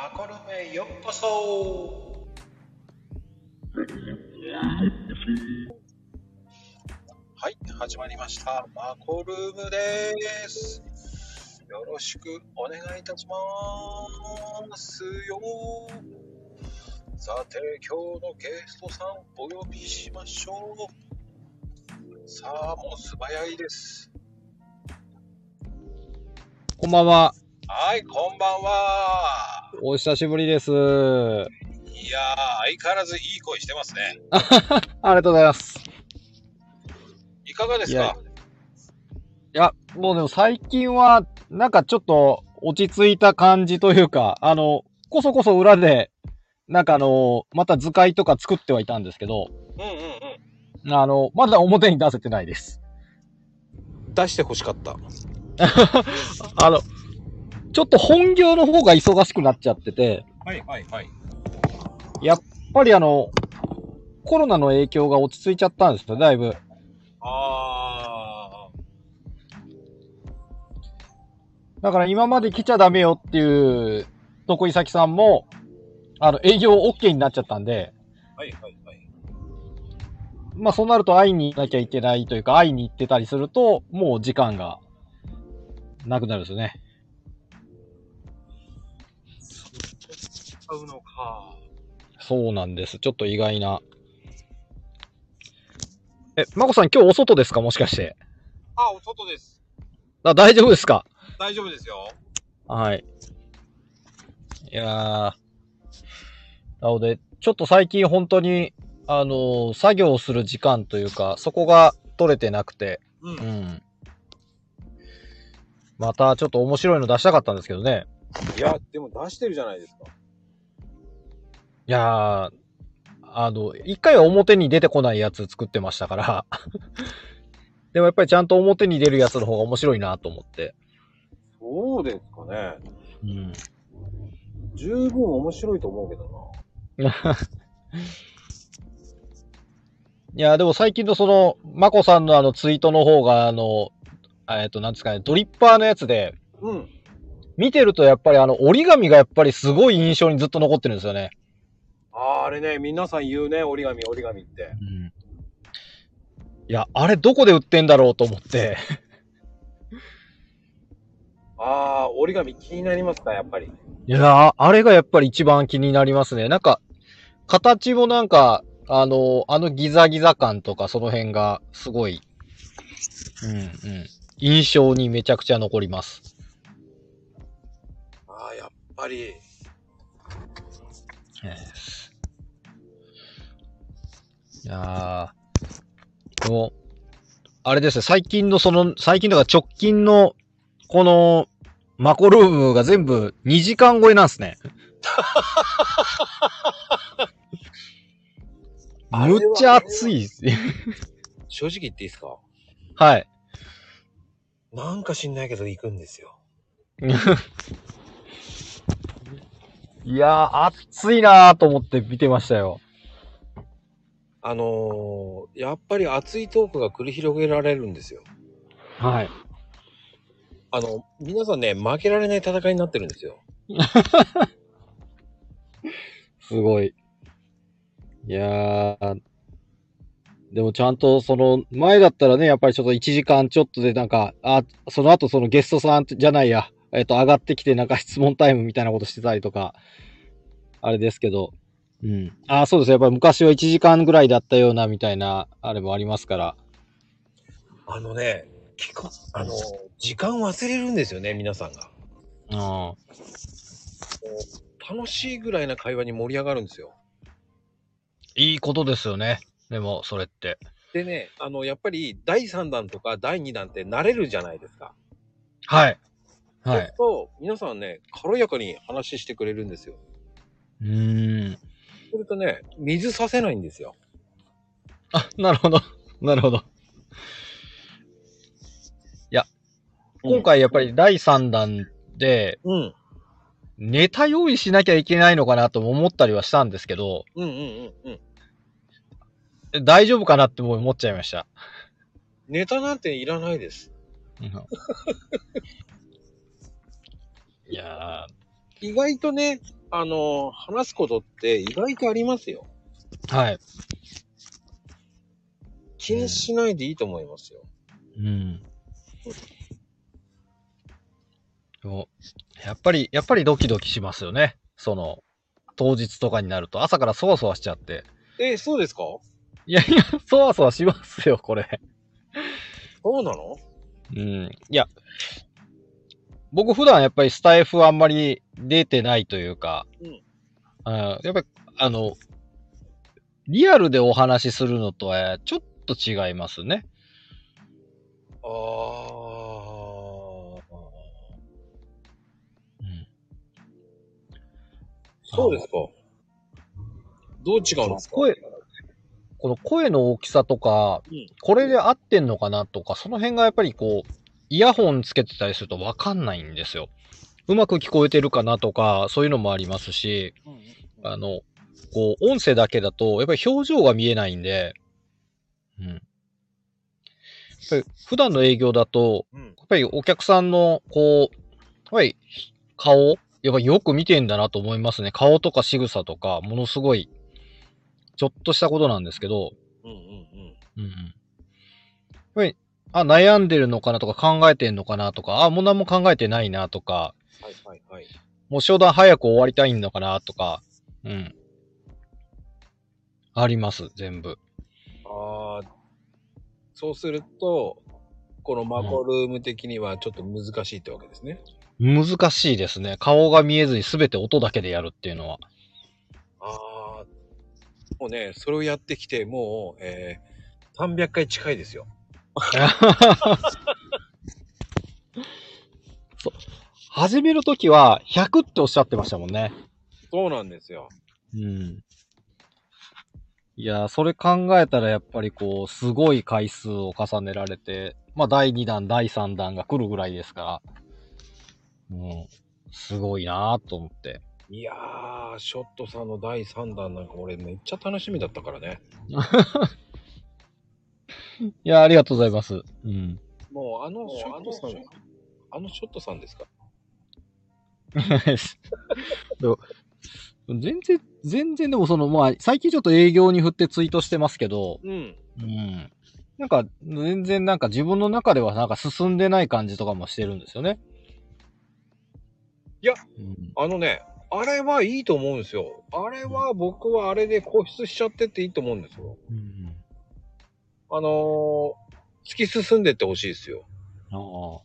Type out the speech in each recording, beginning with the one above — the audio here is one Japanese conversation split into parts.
マコルメようこそはい、始まりました。マコルームです。よろしくお願いいたしますよ。さて、今日のゲストさんお呼びしましょう。さあ、もう素早いです。こんばんは。はい、こんばんは。お久しぶりです。いやー、相変わらずいい声してますね。ありがとうございます。いかがですか？いや、もうでも最近は、なんかちょっと落ち着いた感じというか、あの、こそこそ裏で、なんかあの、また図解とか作ってはいたんですけど、うんうんうん。あの、まだ表に出せてないです。出してほしかった。あの、ちょっと本業の方が忙しくなっちゃってて、はいはいはい。やっぱりあの、コロナの影響が落ち着いちゃったんですよ、だいぶ。あだから今まで来ちゃダメよっていう得意先さんも、あの、営業 OK になっちゃったんで、ー。はいはいはい。まあそうなると会いに行かなきゃいけないというか、会いに行ってたりすると、もう時間がなくなるんですよね。使うのか。そうなんです。ちょっと意外な。え、まこさん今日お外ですか？もしかして。あ、お外です。あ、大丈夫ですか？大丈夫ですよ。はい。いやー。なので、ちょっと最近本当に、あのー作業をする時間というか、そこが取れてなくて、う。うんん。またちょっと面白いの出したかったんですけどね。いや、でも出してるじゃないですか。いやー、あの、一回は表に出てこないやつ作ってましたから。でもやっぱりちゃんと表に出るやつの方が面白いなと思って。そうですかね。うん。十分面白いと思うけど いや、でも最近のその、まこさんのあのツイートの方が、あの、えっと、なんですかね、ドリッパーのやつで、な。うん。見てるとやっぱりあの、折り紙がやっぱりすごい印象にずっと残ってるんですよね。あーあれね、皆さん言うね、折り紙、折り紙って。うん。いや、あれどこで売ってんだろうと思って。ああ、折り紙気になりますか、やっぱり。いやー、あれがやっぱり一番気になりますね。なんか、形もなんか、あの、あのギザギザ感とかその辺がすごい、うんうん、印象にめちゃくちゃ残ります。ああ、やっぱり。いやー、でも、あれですね、最近のその、最近だから直近の、この、マコルームが全部2時間超えなんです ね。むっちゃ暑いですね。正直言っていいですか？はい。なんか知んないけど行くんですよ。いやー、暑いなーと思って見てましたよ。あのー、やっぱり熱いトークが繰り広げられるんですよ。はい。あの、皆さんね、負けられない戦いになってるんですよ。すごい。いやー、でもちゃんとその、前だったらね、やっぱりちょっと1時間ちょっとでなんか、あ、その後そのゲストさんじゃないや、えっ、と、上がってきてなんか質問タイムみたいなことしてたりとか、あれですけど、うん。あ、そうです。やっぱり昔は1時間ぐらいだったようなみたいな、あれもありますから。あのね、聞こ、あのー、時間忘れるんですよね、皆さんが。うん。楽しいぐらいな会話に盛り上がるんですよ。いいことですよね。でも、それって。でね、あの、やっぱり第3弾とか第2弾って慣れるじゃないですか。はい。はい。と、皆さんね、軽やかに話してくれるんですよ。うーん。するとね、水させないんですよ。あ、なるほど。なるほど。いや、今回やっぱり第3弾で、うん。ネタ用意しなきゃいけないのかなとも思ったりはしたんですけど、うんうんうんうん。大丈夫かなってもう思っちゃいました。ネタなんていらないです。いや意外とね、あの、話すことって意外とありますよ。はい。気にしないでいいと思いますよ。うん。やっぱり、やっぱりドキドキしますよね。その、当日とかになると、朝からそわそわしちゃって。え、そうですか？いやいや、そわそわしますよ、これ。そうなの？うん。いや、僕普段やっぱりスタイフあんまり出てないというか、うんあやっぱり、あの、リアルでお話しするのとはちょっと違いますね。ああ。うん。そうですか。どう違うんですか？声、この声の大きさとか、うんこれで合ってんのかなとか、その辺がやっぱりこう、イヤホンつけてたりするとわかんないんですよ。うまく聞こえてるかなとか、そういうのもありますし、あの、こう、音声だけだと、やっぱり表情が見えないんで、うん。やっぱり普段の営業だと、うん。やっぱりお客さんの、こう、やっぱり顔、やっぱりよく見てんだなと思いますね。顔とか仕草とか、ものすごい、ちょっとしたことなんですけど、うんうんうん。うんうん。やっぱり、あ、悩んでるのかなとか考えてんのかなとか、あ、もう何も考えてないなとか、はいはいはい。もう商談早く終わりたいのかなとか、うん。あります、全部。ああ、そうすると、このマコルーム的にはちょっと難しいってわけですね。難しいですね。顔が見えずに全て音だけでやるっていうのは。ああ、もうね、それをやってきて、もう、えー、300回近いですよ。そう。始めるときは100っておっしゃってましたもんね。そうなんですよ。うん。いやー、それ考えたらやっぱりこう、すごい回数を重ねられて、まあ第2弾、第3弾が来るぐらいですから、うん、すごいなーと思って。いやー、ショットさんの第3弾なんか俺めっちゃ楽しみだったからね。いやー、ありがとうございます。うん。もうあのショットさん、あのショットさんですか？全然、全然でもその、まあ、最近ちょっと営業に振ってツイートしてますけど、うん。うん。なんか、全然なんか自分の中ではなんか進んでない感じとかもしてるんですよね。いやうん、あのね、あれはいいと思うんですよ。あれは僕はあれで固執しちゃってっていいと思うんですよ。うん。あのー、突き進んでってほしいですよ。あそ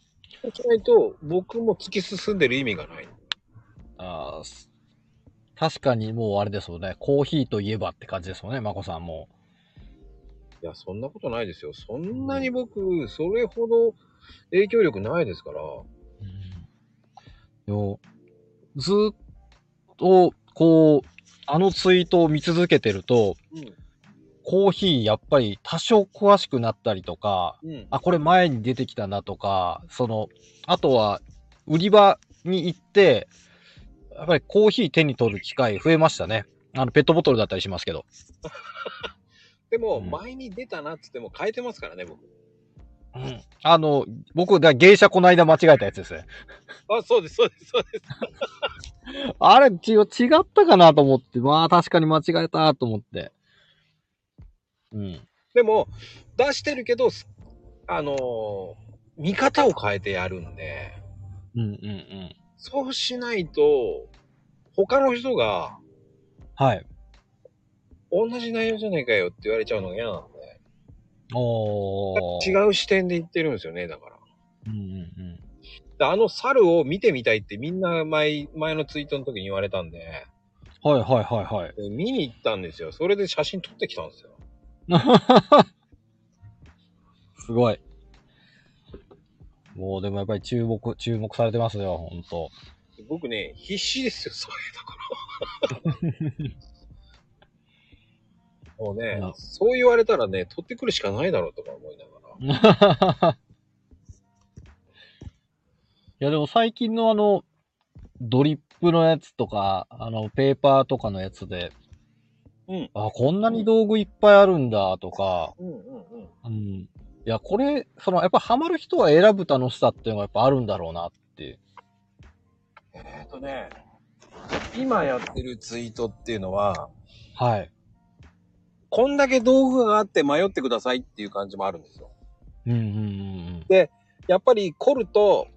うしないと僕も突き進んでる意味がない。ああ確かにもうあれですよね。コーヒーといえばって感じですもんね、まこさんも。いや、そんなことないですよ。そんなに僕、それほど影響力ないですから。でもずーっと、こう、あのツイートを見続けてると、うん。コーヒーやっぱり多少詳しくなったりとか、うん。あ、これ前に出てきたなとか、その、あとは、売り場に行って、やっぱりコーヒー手に取る機会増えましたね。あの、ペットボトルだったりしますけど。でも、うん前に出たなっつっても変えてますからね、僕。うん。あの、僕、だ芸者この間間違えたやつですね。あ、そうです、そうです、そうです。あれ、ち違ったかなと思って、まあ確かに間違えたと思って。うん。でも、出してるけど、すあのー見方を変えてやるんで、うんうんうん。そうしないと、他の人が、はい。同じ内容じゃないかよって言われちゃうのが嫌なんで、おー。違う視点で言ってるんですよね、だから。うんうんうん。であの猿を見てみたいってみんな前、前のツイートの時に言われたんで、はいはいはいはい。で見に行ったんですよ。それで写真撮ってきたんですよ。すごい。もうでもやっぱり注目、注目されてますよ、ほんと。僕ね、必死ですよ、そういうところ。もうねな、そう言われたらね、取ってくるしかないだろうとか思いながら。いやでも最近のあの、ドリップのやつとか、あの、ペーパーとかのやつで、うん。あ、こんなに道具いっぱいあるんだとか、うんうんうん。うん。いや、これ、その、やっぱハマる人は選ぶ楽しさっていうのがやっぱあるんだろうなって。えっ、ー、とね、今やってるツイートっていうのは、はい。こんだけ道具があって迷ってくださいっていう感じもあるんですよ。うんうんうんうん。やっぱり凝ると、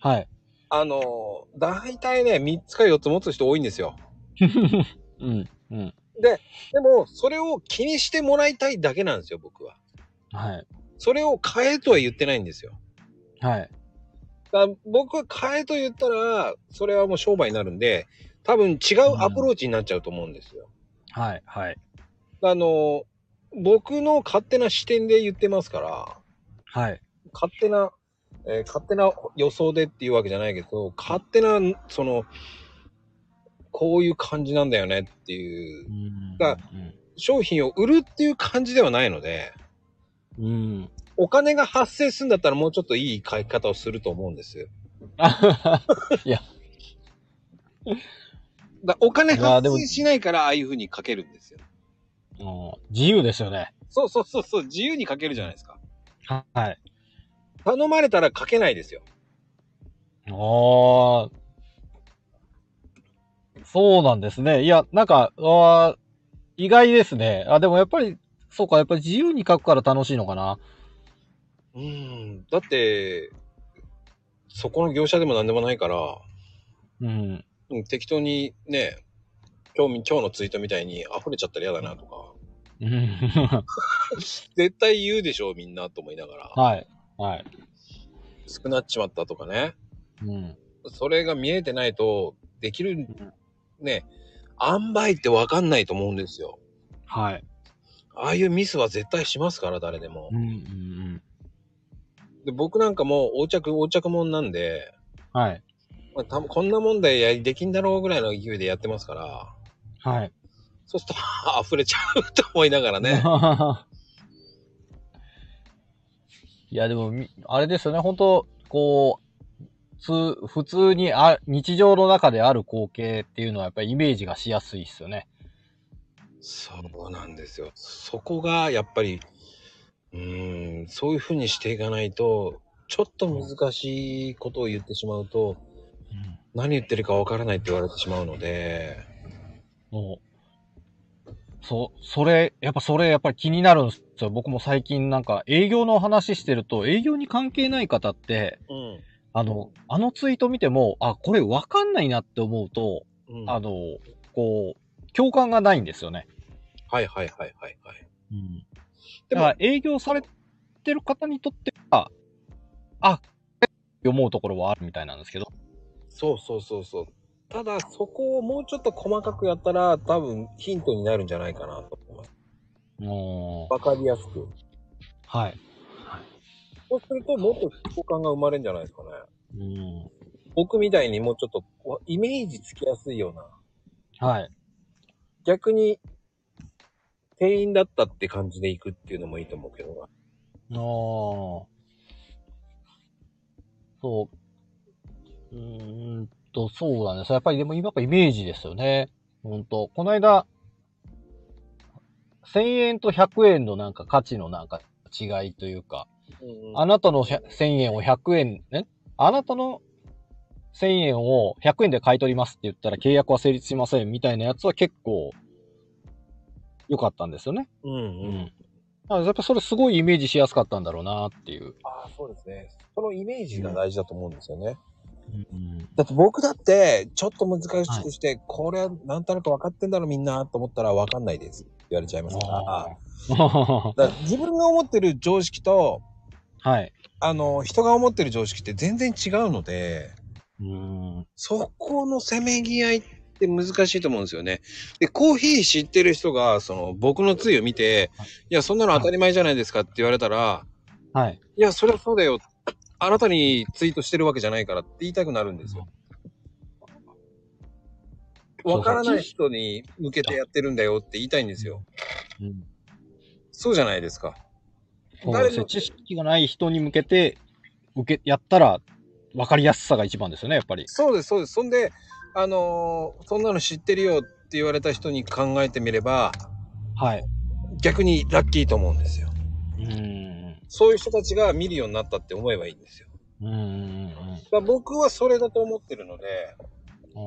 はい。あの、大体ね、3つか4つ持つ人多いんですよ。うん。うん。でも、それを気にしてもらいたいだけなんですよ、僕は。はい。それを変えとは言ってないんですよ。はい。だ僕は変えと言ったら、それはもう商売になるんで、多分違うアプローチになっちゃうと思うんですよ。はい。はい。あの、僕の勝手な視点で言ってますから、はい。勝手な、えー勝手な予想でっていうわけじゃないけど、勝手な、その、こういう感じなんだよねっていうう、んだ商品を売るっていう感じではないので、うん。お金が発生するんだったらもうちょっといい買い方をすると思うんです。いや、だお金発生しないからああいう風に書けるんですよ。自由ですよね。そうそうそうそう、自由に書けるじゃないですか。はい。頼まれたら書けないですよ。ああ。そうなんですね。いや、なんか、意外ですね。あ、でもやっぱり、そうか、やっぱり自由に書くから楽しいのかな。うーん。だって、そこの業者でも何でもないから、うん。うん適当にね、今日み、今日のツイートみたいに溢れちゃったら嫌だなとか、うん絶対言うでしょ、みんなと思いながら。はい。はい。少なっちまったとかね。うん。それが見えてないと、できる、ね、塩梅ってわかんないと思うんですよ。はい。ああいうミスは絶対しますから、誰でもうん。うんうん。で僕なんかもう横着、横着もんなんで、はい。まあ、たこんな問題やりできんだろうぐらいの勢いでやってますから、はい。そうすると 溢れちゃうと思いながらね。いや、でもみ、あれですよね、本当こう、つ普通にあ、日常の中である光景っていうのはやっぱりイメージがしやすいですよね。そうなんですよ。そこがやっぱり、うーん、そういうふうにしていかないと、ちょっと難しいことを言ってしまうと、何言ってるかわからないって言われてしまうので、もう、そ、それ、やっぱそれ、やっぱり気になるんですよ。僕も最近なんか営業の話してると、営業に関係ない方って、うん。あの、あのツイート見ても、あ、これわかんないなって思うと、うん、あの、こう、共感がないんですよね。はいはいはいはいはい。うん。でもだから営業されてる方にとっては、あ、思うところはあるみたいなんですけど。そうそうそうそう。ただ、そこをもうちょっと細かくやったら、多分ヒントになるんじゃないかなと思います。もわかりやすく。う、はい。そうすると、もっと共感が生まれるんじゃないですかね。うん。僕みたいにもうちょっと、わイメージつきやすいような。はい。逆に、店員だったって感じで行くっていうのもいいと思うけどな。ああ。そう。うーんと、そうなんです。やっぱりでも今からイメージですよね。ほんと。この間、1000円と100円のなんか価値のなんか違いというか、あなたの1000円を100円、ねあなたの1000円を100円で買い取りますって言ったら契約は成立しませんみたいなやつは結構良かったんですよね。うんうん。うん。やっぱそれすごいイメージしやすかったんだろうなっていう。ああ、そうですね。そのイメージが大事だと思うんですよね。うん。だって僕だって、ちょっと難しくして、これはなんとなく分かってんだろみんなと思ったら分かんないですって言われちゃいますから。から自分が思ってる常識と、はい。あの、人が思ってる常識って全然違うので、うん。そこのせめぎ合いって難しいと思うんですよね。で、コーヒー知ってる人が、その、僕のツイを見て、いや、そんなの当たり前じゃないですかって言われたら、はい。いや、それはそうだよ。あなたにツイートしてるわけじゃないからって言いたくなるんですよ。わからない人に向けてやってるんだよって言いたいんですよ。うん。そうじゃないですか。そうですね。知識がない人に向けて、受け、やったら、分かりやすさが一番ですよね、やっぱり。そうです、そうです。そんで、あのーそんなの知ってるよって言われた人に考えてみれば、はい。逆にラッキーと思うんですよ。うん。そういう人たちが見るようになったって思えばいいんですよ。うん。うん。だから僕はそれだと思ってるので、あ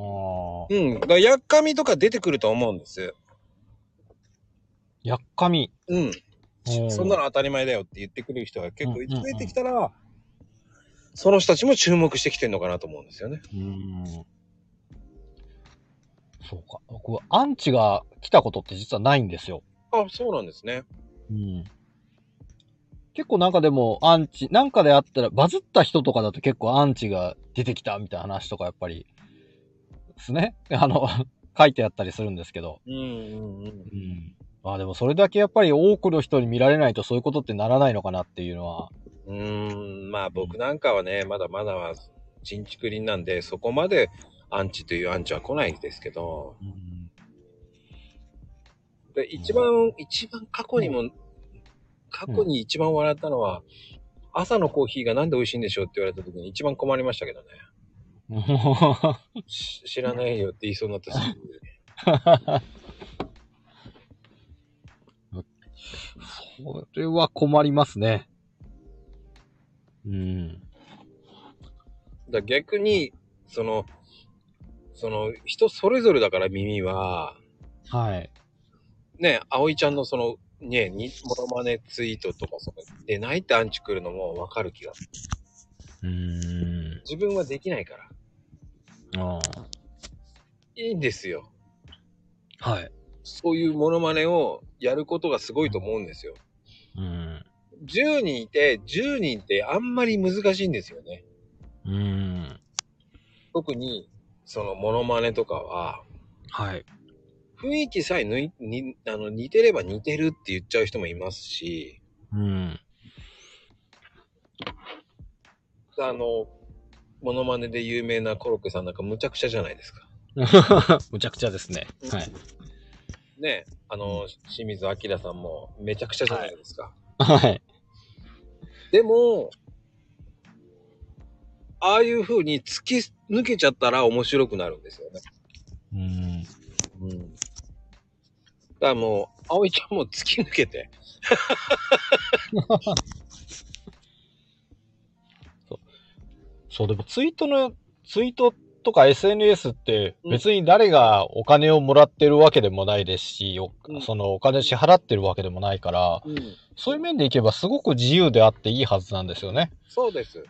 あ。うん。だから、やっかみとか出てくると思うんです。やっかみ。うん。うんそんなの当たり前だよって言ってくる人が結構うんうんうん増えてきたら、その人たちも注目してきてるのかなと思うんですよね。うん。そうか。僕はアンチが来たことって実はないんですよ。あ、そうなんですね。うん。結構なんかでもアンチ、なんかであったら、バズった人とかだと結構アンチが出てきたみたいな話とかやっぱり、ですね。あの、書いてあったりするんですけど。うんうんうん。うん。まあでもそれだけやっぱり多くの人に見られないとそういうことってならないのかなっていうのは。うーん、まあ僕なんかはね、まだまだは、ちんちくりんなんで、そこまでアンチというアンチは来ないですけど、うん。で一番、一番過去にも、過去に一番笑ったのは、朝のコーヒーがなんで美味しいんでしょうって言われた時に一番困りましたけどね。し知らないよって言いそうになったし。それは困りますね。うん。だ逆に、その、その、人それぞれだから耳は、はい。ね、葵ちゃんのその、ね、に、モノマネツイートとかその、出ないってアンチ来るのもわかる気がする。うん。自分はできないから。あいいんですよ。あはい。そういうモノマネをやることがすごいと思うんですよ。うん。10人いて、10人ってあんまり難しいんですよね。うん。特に、そのモノマネとかは、はい。雰囲気さえぬいにあの似てれば似てるって言っちゃう人もいますし、うん。あの、モノマネで有名なコロッケさんなんかむちゃくちゃじゃないですか。むちゃくちゃですね。はい。ね、あの、清水明さんもめちゃくちゃじゃないですか。はい。でも、ああいう風に突き抜けちゃったら面白くなるんですよね。うん。うん。だからもう、葵ちゃんも突き抜けて。そう、でもツイートの、ツイートとか SNS ってうん別に誰がお金をもらってるわけでもないですし、おうんそのお金支払ってるわけでもないから、うん。そういう面でいけばすごく自由であっていいはずなんですよね。そうです。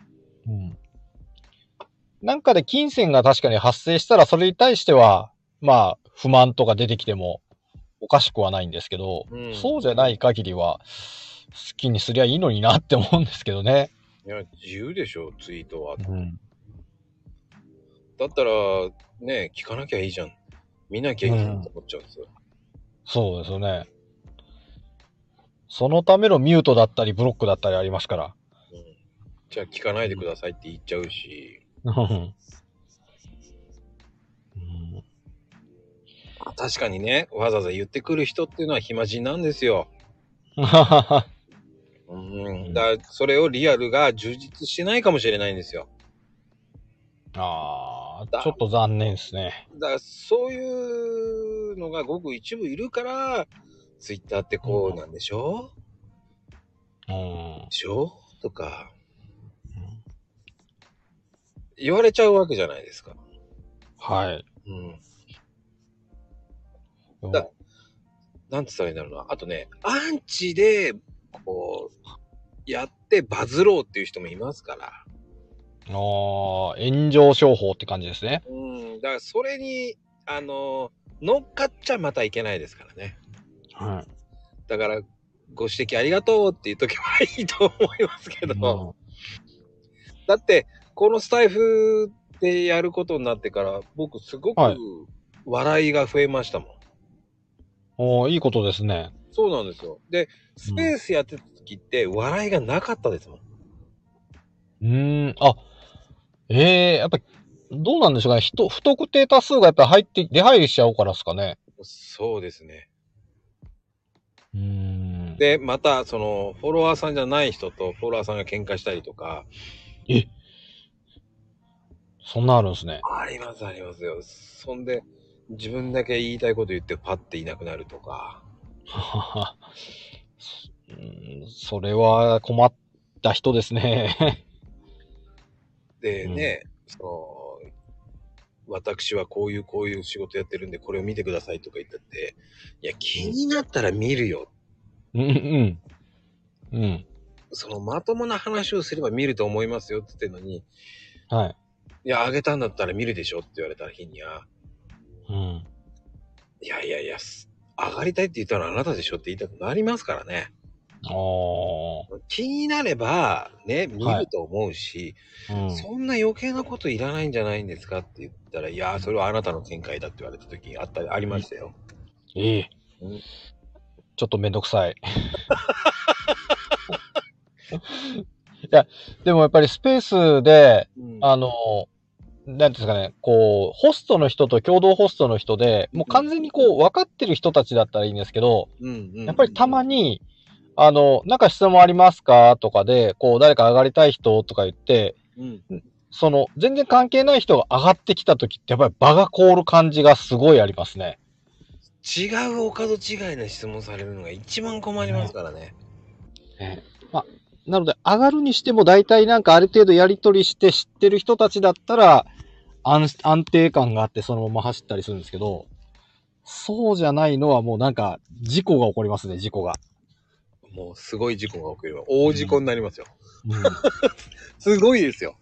うん。なんかで金銭が確かに発生したらそれに対しては、まあ不満とか出てきてもおかしくはないんですけど、うんそうじゃない限りは好きにすりゃいいのになって思うんですけどね。いや、自由でしょ、ツイートは。うん。だったら、ね、聞かなきゃいいじゃん。見なきゃいいじゃんって思っちゃうんですよ。そうですよね。そのためのミュートだったりブロックだったりありますから。うん。じゃあ聞かないでくださいって言っちゃうし。うん確かにね、わざわざ言ってくる人っていうのは暇人なんですよ。うん。だから、それをリアルが充実してないかもしれないんですよ。ああ、ちょっと残念ですね。だから、そういうのがごく一部いるから、ツイッターってこうなんでしょ？うんで。しょ？とか、言われちゃうわけじゃないですか。はい。うん。だなんつったらいいんだろうな。あとね、アンチで、こう、やってバズろうっていう人もいますから。ああ、炎上商法って感じですね。うん。だから、それに、あの、乗っかっちゃまたいけないですからね。はい。だから、ご指摘ありがとうって言っとけばいいと思いますけど。だって、このスタイフでやることになってから、僕すごくはい笑いが増えましたもん。おーいいことですね。そうなんですよ。で、スペースやってた時って笑いがなかったですもん。うーん、あ、ええやっぱり、どうなんでしょうかね。人、不特定多数がやっぱり入って、出入りしちゃうからですかね。そうですね。うーん。で、また、その、フォロワーさんじゃない人とフォロワーさんが喧嘩したりとか、えそんなあるんですね。ありますありますよ。そんで、自分だけ言いたいこと言ってパッていなくなるとか。ははそれは困った人ですね。でね、その、私はこういうこういう仕事やってるんで、これを見てくださいとか言ったって、いや、気になったら見るよ。うんうん。うん。そのまともな話をすれば見ると思いますよって言ってるのに、はい。いや、あげたんだったら見るでしょって言われた日には、うん。いやいやいや、す上がりたいって言ったらあなたでしょって言いたくなりますからね。ああ。気になれば、ね、見ると思うし、うん。そんな余計なこといらないんじゃないんですかって言ったら、いや、それはあなたの見解だって言われた時あったり、ありましたよ。ええうんちょっとめんどくさい。いや、でもやっぱりスペースで、うんあの、なんですかね、こう、ホストの人と共同ホストの人で、もう完全にこう、分かってる人たちだったらいいんですけど、うんうんやっぱりたまに、あの、なんか質問ありますか？とかで、こう、誰か上がりたい人とか言って、うんその、全然関係ない人が上がってきた時って、やっぱり場が凍る感じがすごいありますね。違うお門違いな質問されるのが一番困りますからね。なので、上がるにしても大体なんかある程度やり取りして知ってる人たちだったら、安安定感があってそのまま走ったりするんですけど、そうじゃないのはもうなんか事故が起こりますね、事故が。もうすごい事故が起きれば、大事故になりますよ。うん、すごいですよ。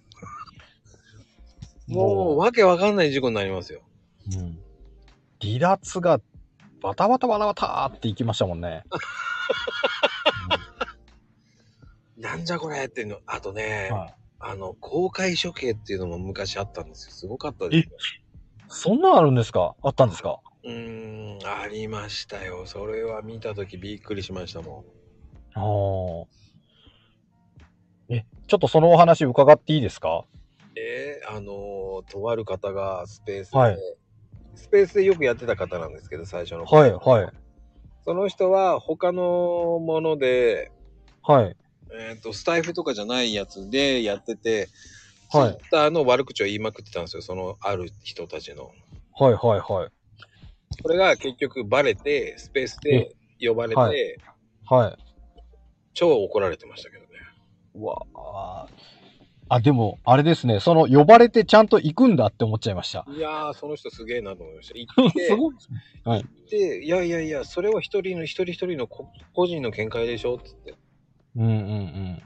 もう、もわけわかんない事故になりますよ。う、うん、離脱がバタバタバタバタっていきましたもんね。なんじゃこれっていうの。あとね、うんはいあの、公開処刑っていうのも昔あったんですよ。すごかったですよ。そんなんあるんですか？あったんですか？うーん、ありましたよ。それは見たときびっくりしましたもん。ああ。え、ちょっとそのお話伺っていいですか？えー、あのーとある方がスペースで、はいスペースでよくやってた方なんですけど、最初の。はい、はい、その人は他のもので、はい、えっ、と、スタイフとかじゃないやつでやってて、はいツイッターの悪口を言いまくってたんですよ。そのある人たちの。はい、はい、はい。それが結局バレて、スペースで呼ばれて、はいはい。超怒られてましたけどね。うわあ。あ、でも、あれですね。その、呼ばれてちゃんと行くんだって思っちゃいました。いやー、その人すげえなと思いました。行って、すごいですね。はい。で、いやいやいや、それは一人の一人一人のこ個人の見解でしょって言って、うんうんうん。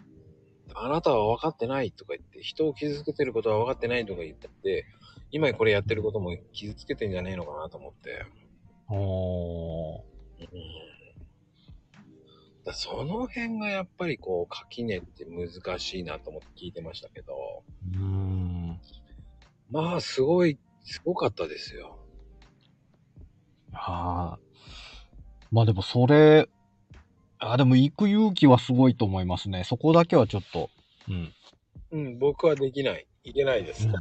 あなたは分かってないとか言って、人を傷つけてることは分かってないとか言ってて、今これやってることも傷つけてんじゃねえのかなと思って。おー。うんだその辺がやっぱりこう、垣根って難しいなと思って聞いてましたけど、うーん。まあ、すごい、すごかったですよ。ああ。まあでもそれ、あでも行く勇気はすごいと思いますね。そこだけはちょっと。うん。うん、僕はできない。いけないです。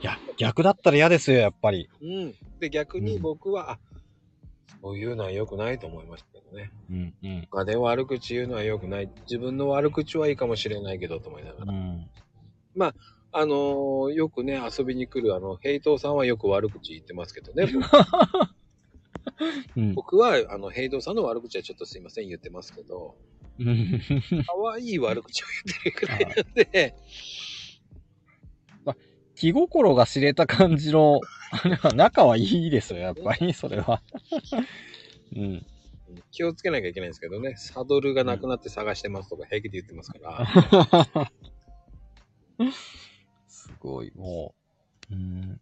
いや、逆だったら嫌ですよ、やっぱり。うん。で、逆に僕は、あ、そういうのは良くないと思いましたけどね。うんうん。他で悪口言うのは良くない。自分の悪口はいいかもしれないけどと思いながら。うん。あのーよくね、遊びに来るあの、ヘイトーさんはよく悪口言ってますけどね。うん。僕は、あの、ヘイさんの悪口はちょっとすいません言ってますけど、可愛い悪口を言ってるくらいなんで、気心が知れた感じの、あれは仲はいいですよ、やっぱり、それは。うん。気をつけなきゃいけないんですけどね、サドルがなくなって探してますとか 平気で言ってますから、すごい、もう。うん。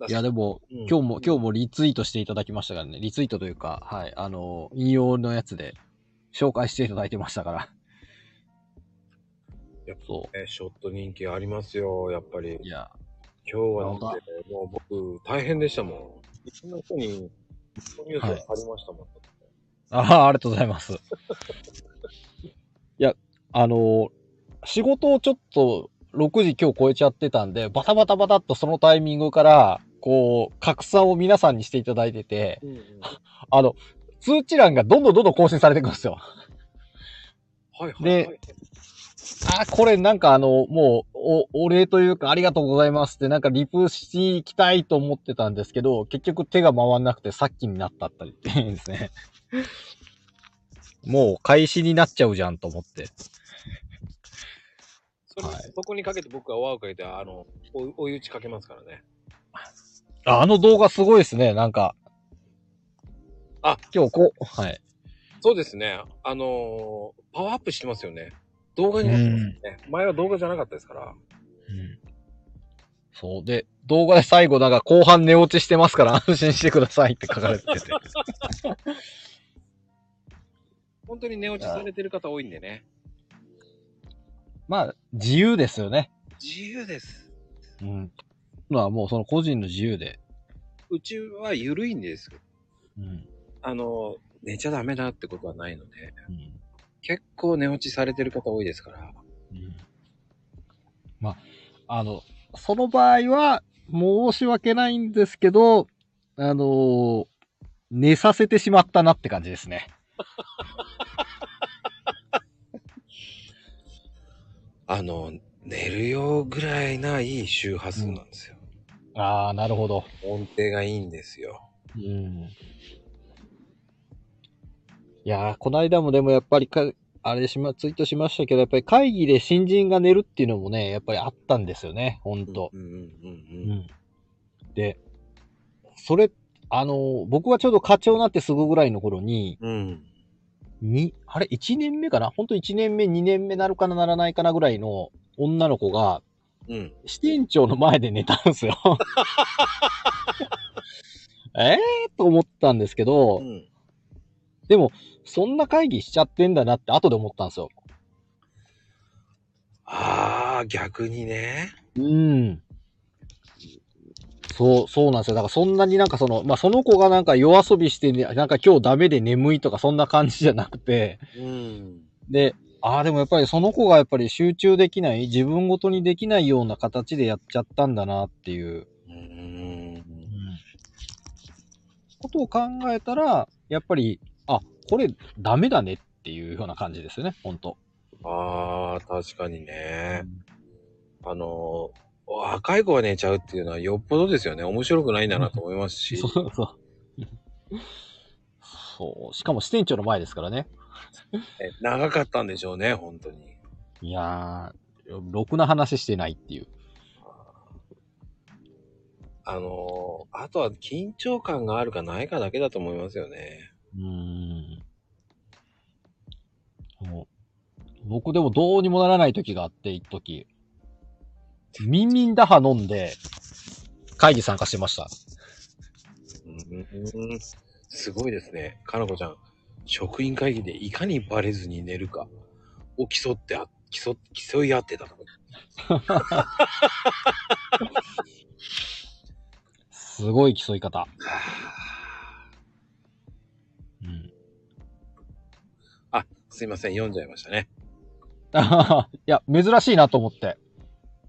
だいや、でも、うん今日も、今日もリツイートしていただきましたからね。リツイートというか、はい、あの、引用のやつで紹介していただいてましたから。やっぱそね、ショット人気ありますよ、やっぱりう。。いや、今日はだって、もう僕、大変でしたもん。いろんな人に、ニュースがありましたもん。ああ、ありがとうございます。いや、あの、仕事をちょっと6時今日超えちゃってたんで、バタバタバタっとそのタイミングから、こう、拡散を皆さんにしていただいてて、うんうんあの、通知欄がどんどんどんどん更新されていくんですよ。はいはい、ではい。あ、これなんかあの、もう、お、お礼というかありがとうございますってなんかリプし行きたいと思ってたんですけど、結局手が回んなくてさっきになったったりってですね。もう開始になっちゃうじゃんと思って。はいそこにかけて僕が輪をかけて、あの、お追い打ちかけますからね。ああの動画すごいですね、なんか。あ、今日こう、はい。そうですね。あのーパワーアップしてますよね。動画になってますよね。前は動画じゃなかったですから。うん。そう。で、動画で最後なんか後半寝落ちしてますから 安心してくださいって書かれてて。本当に寝落ちされてる方多いんでね。まあ、自由ですよね。自由です。うん。まあもうその個人の自由で。うちは緩いんです。うん。あの、寝ちゃダメだってことはないので、うん。結構寝落ちされてる方多いですから。うん。まあ、あの、その場合は申し訳ないんですけど、あのー寝させてしまったなって感じですね。あの、寝るよぐらいないい周波数なんですよ。ああ、なるほど。音程がいいんですよ。うん。いやー、この間もでもやっぱりか、あれしま、ツイートしましたけど、やっぱり会議で新人が寝るっていうのもね、やっぱりあったんですよね、ほんと。で、それ、あのー僕はちょうど課長になってすぐぐらいの頃に、うん。に、あれ、1年目かな？ほんと1年目、2年目なるかなならないかなぐらいの女の子が、うん。支店長の前で寝たんですよ。え えー、と思ったんですけど、うん。でも、そんな会議しちゃってんだなって後で思ったんですよ。ああ、逆にね。うん。そう、そうなんですよ。だからそんなになんかその、まあ、その子がなんか夜遊びしてね、なんか今日ダメで眠いとかそんな感じじゃなくて、うん。で、ああ、でもやっぱりその子がやっぱり集中できない、自分ごとにできないような形でやっちゃったんだなっていう、うん。ことを考えたら、やっぱり、あ、これダメだねっていうような感じですよね、ほんと。ああ、確かにね。あの、若い子が寝ちゃうっていうのはよっぽどですよね。面白くないんだなと思いますし。そうそう。そう。しかも支店長の前ですからね。え長かったんでしょうね、本当に。いやー、ろくな話してないっていう。あのーあとは緊張感があるかないかだけだと思いますよね。うーん。そう僕でもどうにもならない時があって、一時。ミンミン打破飲んで、会議参加してました。うん、すごいですね。かなこちゃん、職員会議でいかにバレずに寝るかを競ってあ、競、競い合ってたと。すごい競い方。すいません、読んじゃいましたね。いや、珍しいなと思って。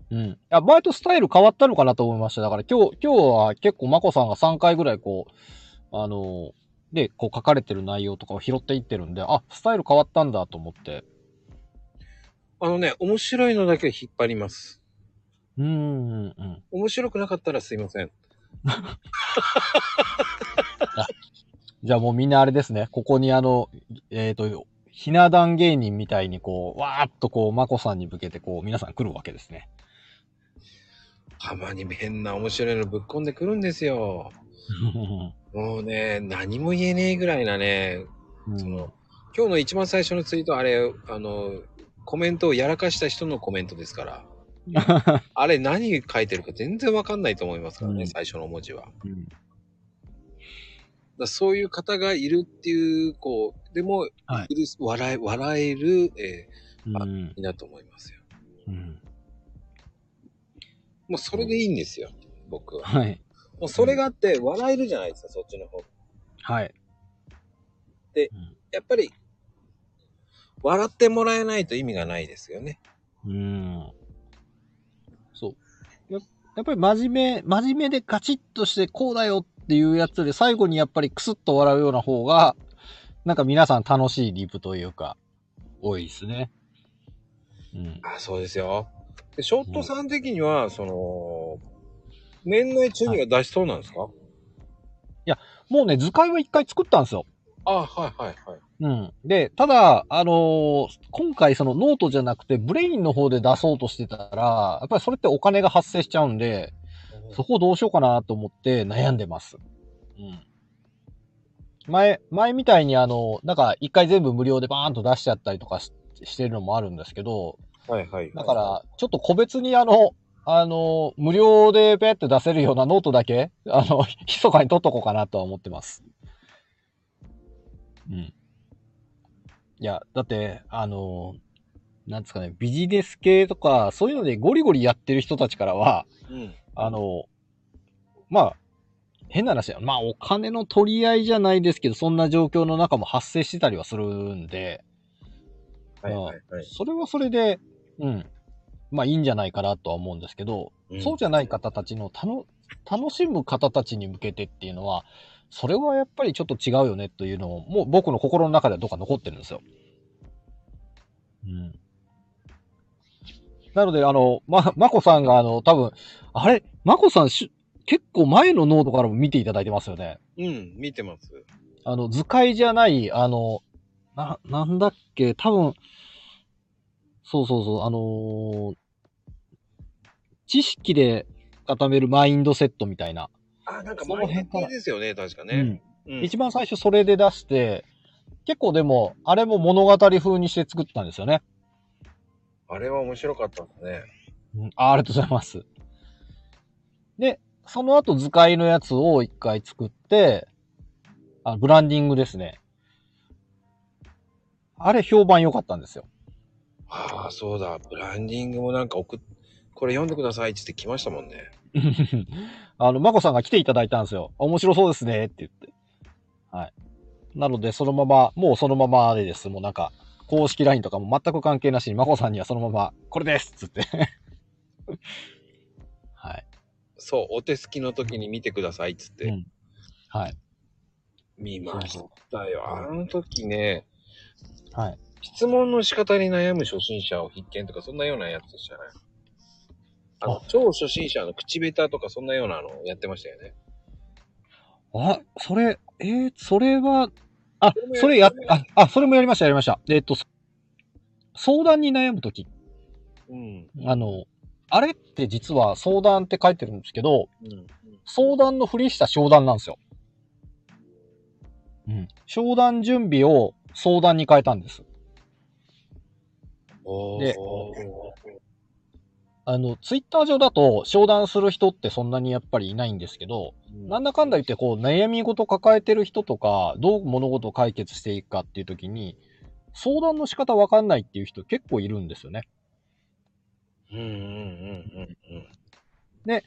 うん。いや、前とスタイル変わったのかなと思いました。だから今日、今日は結構マコさんが3回ぐらいこう、あので、こう書かれてる内容とかを拾っていってるんで、あ、スタイル変わったんだと思って。あのね、面白いのだけ引っ張ります。うーん、うん。面白くなかったらすいません。じゃあもうみんなあれですね。ここにあの、えっ、と、ひな壇芸人みたいにこう、わーっとこう、マコさんに向けてこう、皆さん来るわけですね。たまに変な面白いのぶっ込んでくるんですよ。もうね、何も言えねえぐらいなね、うんその、今日の一番最初のツイート、あれ、あの、コメントをやらかした人のコメントですから、あれ何書いてるか全然わかんないと思いますからね、うん最初の文字は。うんらそういう方がいるっていう、こう、でも、はい笑え、笑える、えー、いいなと思いますよ。うんもうそれでいいんですよ、僕は。はい。もうそれがあって、笑えるじゃないですか、そっちの方。はい。やっぱり、笑ってもらえないと意味がないですよね。うん。そう。ややっぱり真面目、真面目でガチッとしてこうだよっていうやつで最後にやっぱりクスッと笑うような方が、なんか皆さん楽しいリプというか、多いですね。うん。あ、そうですよ。で、ショットさん的には、その、年内中には出しそうなんですか、もうね、図解は一回作ったんですよ。あ、はいはいはい。うん。で、ただ、あのー今回そのノートじゃなくて Brain の方で出そうとしてたら、やっぱりそれってお金が発生しちゃうんで、そこをどうしようかなと思って悩んでます。うん。前、前みたいにあの、なんか一回全部無料でバーンと出しちゃったりとかししてるのもあるんですけど、はいはい。だから、ちょっと個別にあの、あの、無料でペって出せるようなノートだけ、あの、密かに取っとこうかなとは思ってます。うん。いや、だって、あの、なんですかね、ビジネス系とか、そういうのでゴリゴリやってる人たちからは、うん。あの、まあ、変な話だよ。まあ、お金の取り合いじゃないですけど、そんな状況の中も発生してたりはするんで、はいはいはい。それはそれで、うん。まあいいんじゃないかなとは思うんですけど、うんそうじゃない方たちのたの楽しむ方たちに向けてっていうのは、それはやっぱりちょっと違うよねというのを、もう僕の心の中ではどっか残ってるんですよ。うん。なので、あの、ま、まこさんがあの、多分、あれ、まこさんし結構前のノートからも見ていただいてますよね。うん、見てます。あの、図解じゃない、あの、な、なんだっけ、多分、そうそうそう、あのー知識で固めるマインドセットみたいな。あ、なんかその辺から前ですよね、確かね。うん。うん。一番最初それで出して、結構でも、あれも物語風にして作ったんですよね。あれは面白かったですね。うんあありがとうございます。で、その後図解のやつを一回作って、あブランディングですね。あれ評判良かったんですよ。ああ、そうだ。ブランディングもなんか送っ、これ読んでくださいって言って来ましたもんね。あの、まこさんが来ていただいたんですよ。面白そうですねって言って。はい。なので、そのまま、もうそのままでです。もうなんか、公式 LINE とかも全く関係なしに、まこさんにはそのまま、これですっつって。はい。そう、お手すきの時に見てくださいっつって。うんはい。見ましたよ。あの時ね、はい。質問の仕方に悩む初心者を必見とか、そんなようなやつでしたね。あのあ超初心者の口下手とか、そんなようなのをやってましたよね。あ、それ、えー、それは、あそれも、やあ、あ、それもやりました、やりました。えっと、そ相談に悩むとき、うん。あの、あれって実は相談って書いてるんですけど、うん。相談のふりした商談なんですよ。うん。商談準備を相談に変えたんです。であの、ツイッター上だと商談する人ってそんなにやっぱりいないんですけど、なんだかんだ言ってこう悩み事抱えてる人とか、どう物事を解決していくかっていう時に、相談の仕方わかんないっていう人結構いるんですよね。うんうんうんうん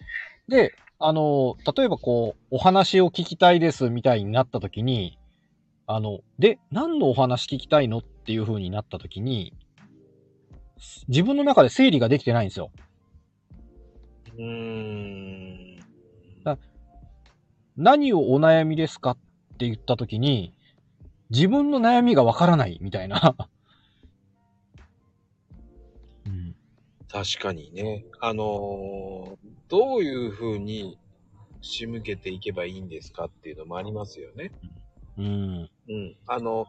で、あの、例えばこう、お話を聞きたいですみたいになった時に、あの、で、何のお話聞きたいのっていう風になった時に、自分の中で整理ができてないんですよ。うん。何をお悩みですかって言った時に、自分の悩みがわからないみたいな。うん、確かにね。あのーどういう風に仕向けていけばいいんですかっていうのもありますよね。うん。うん。あの、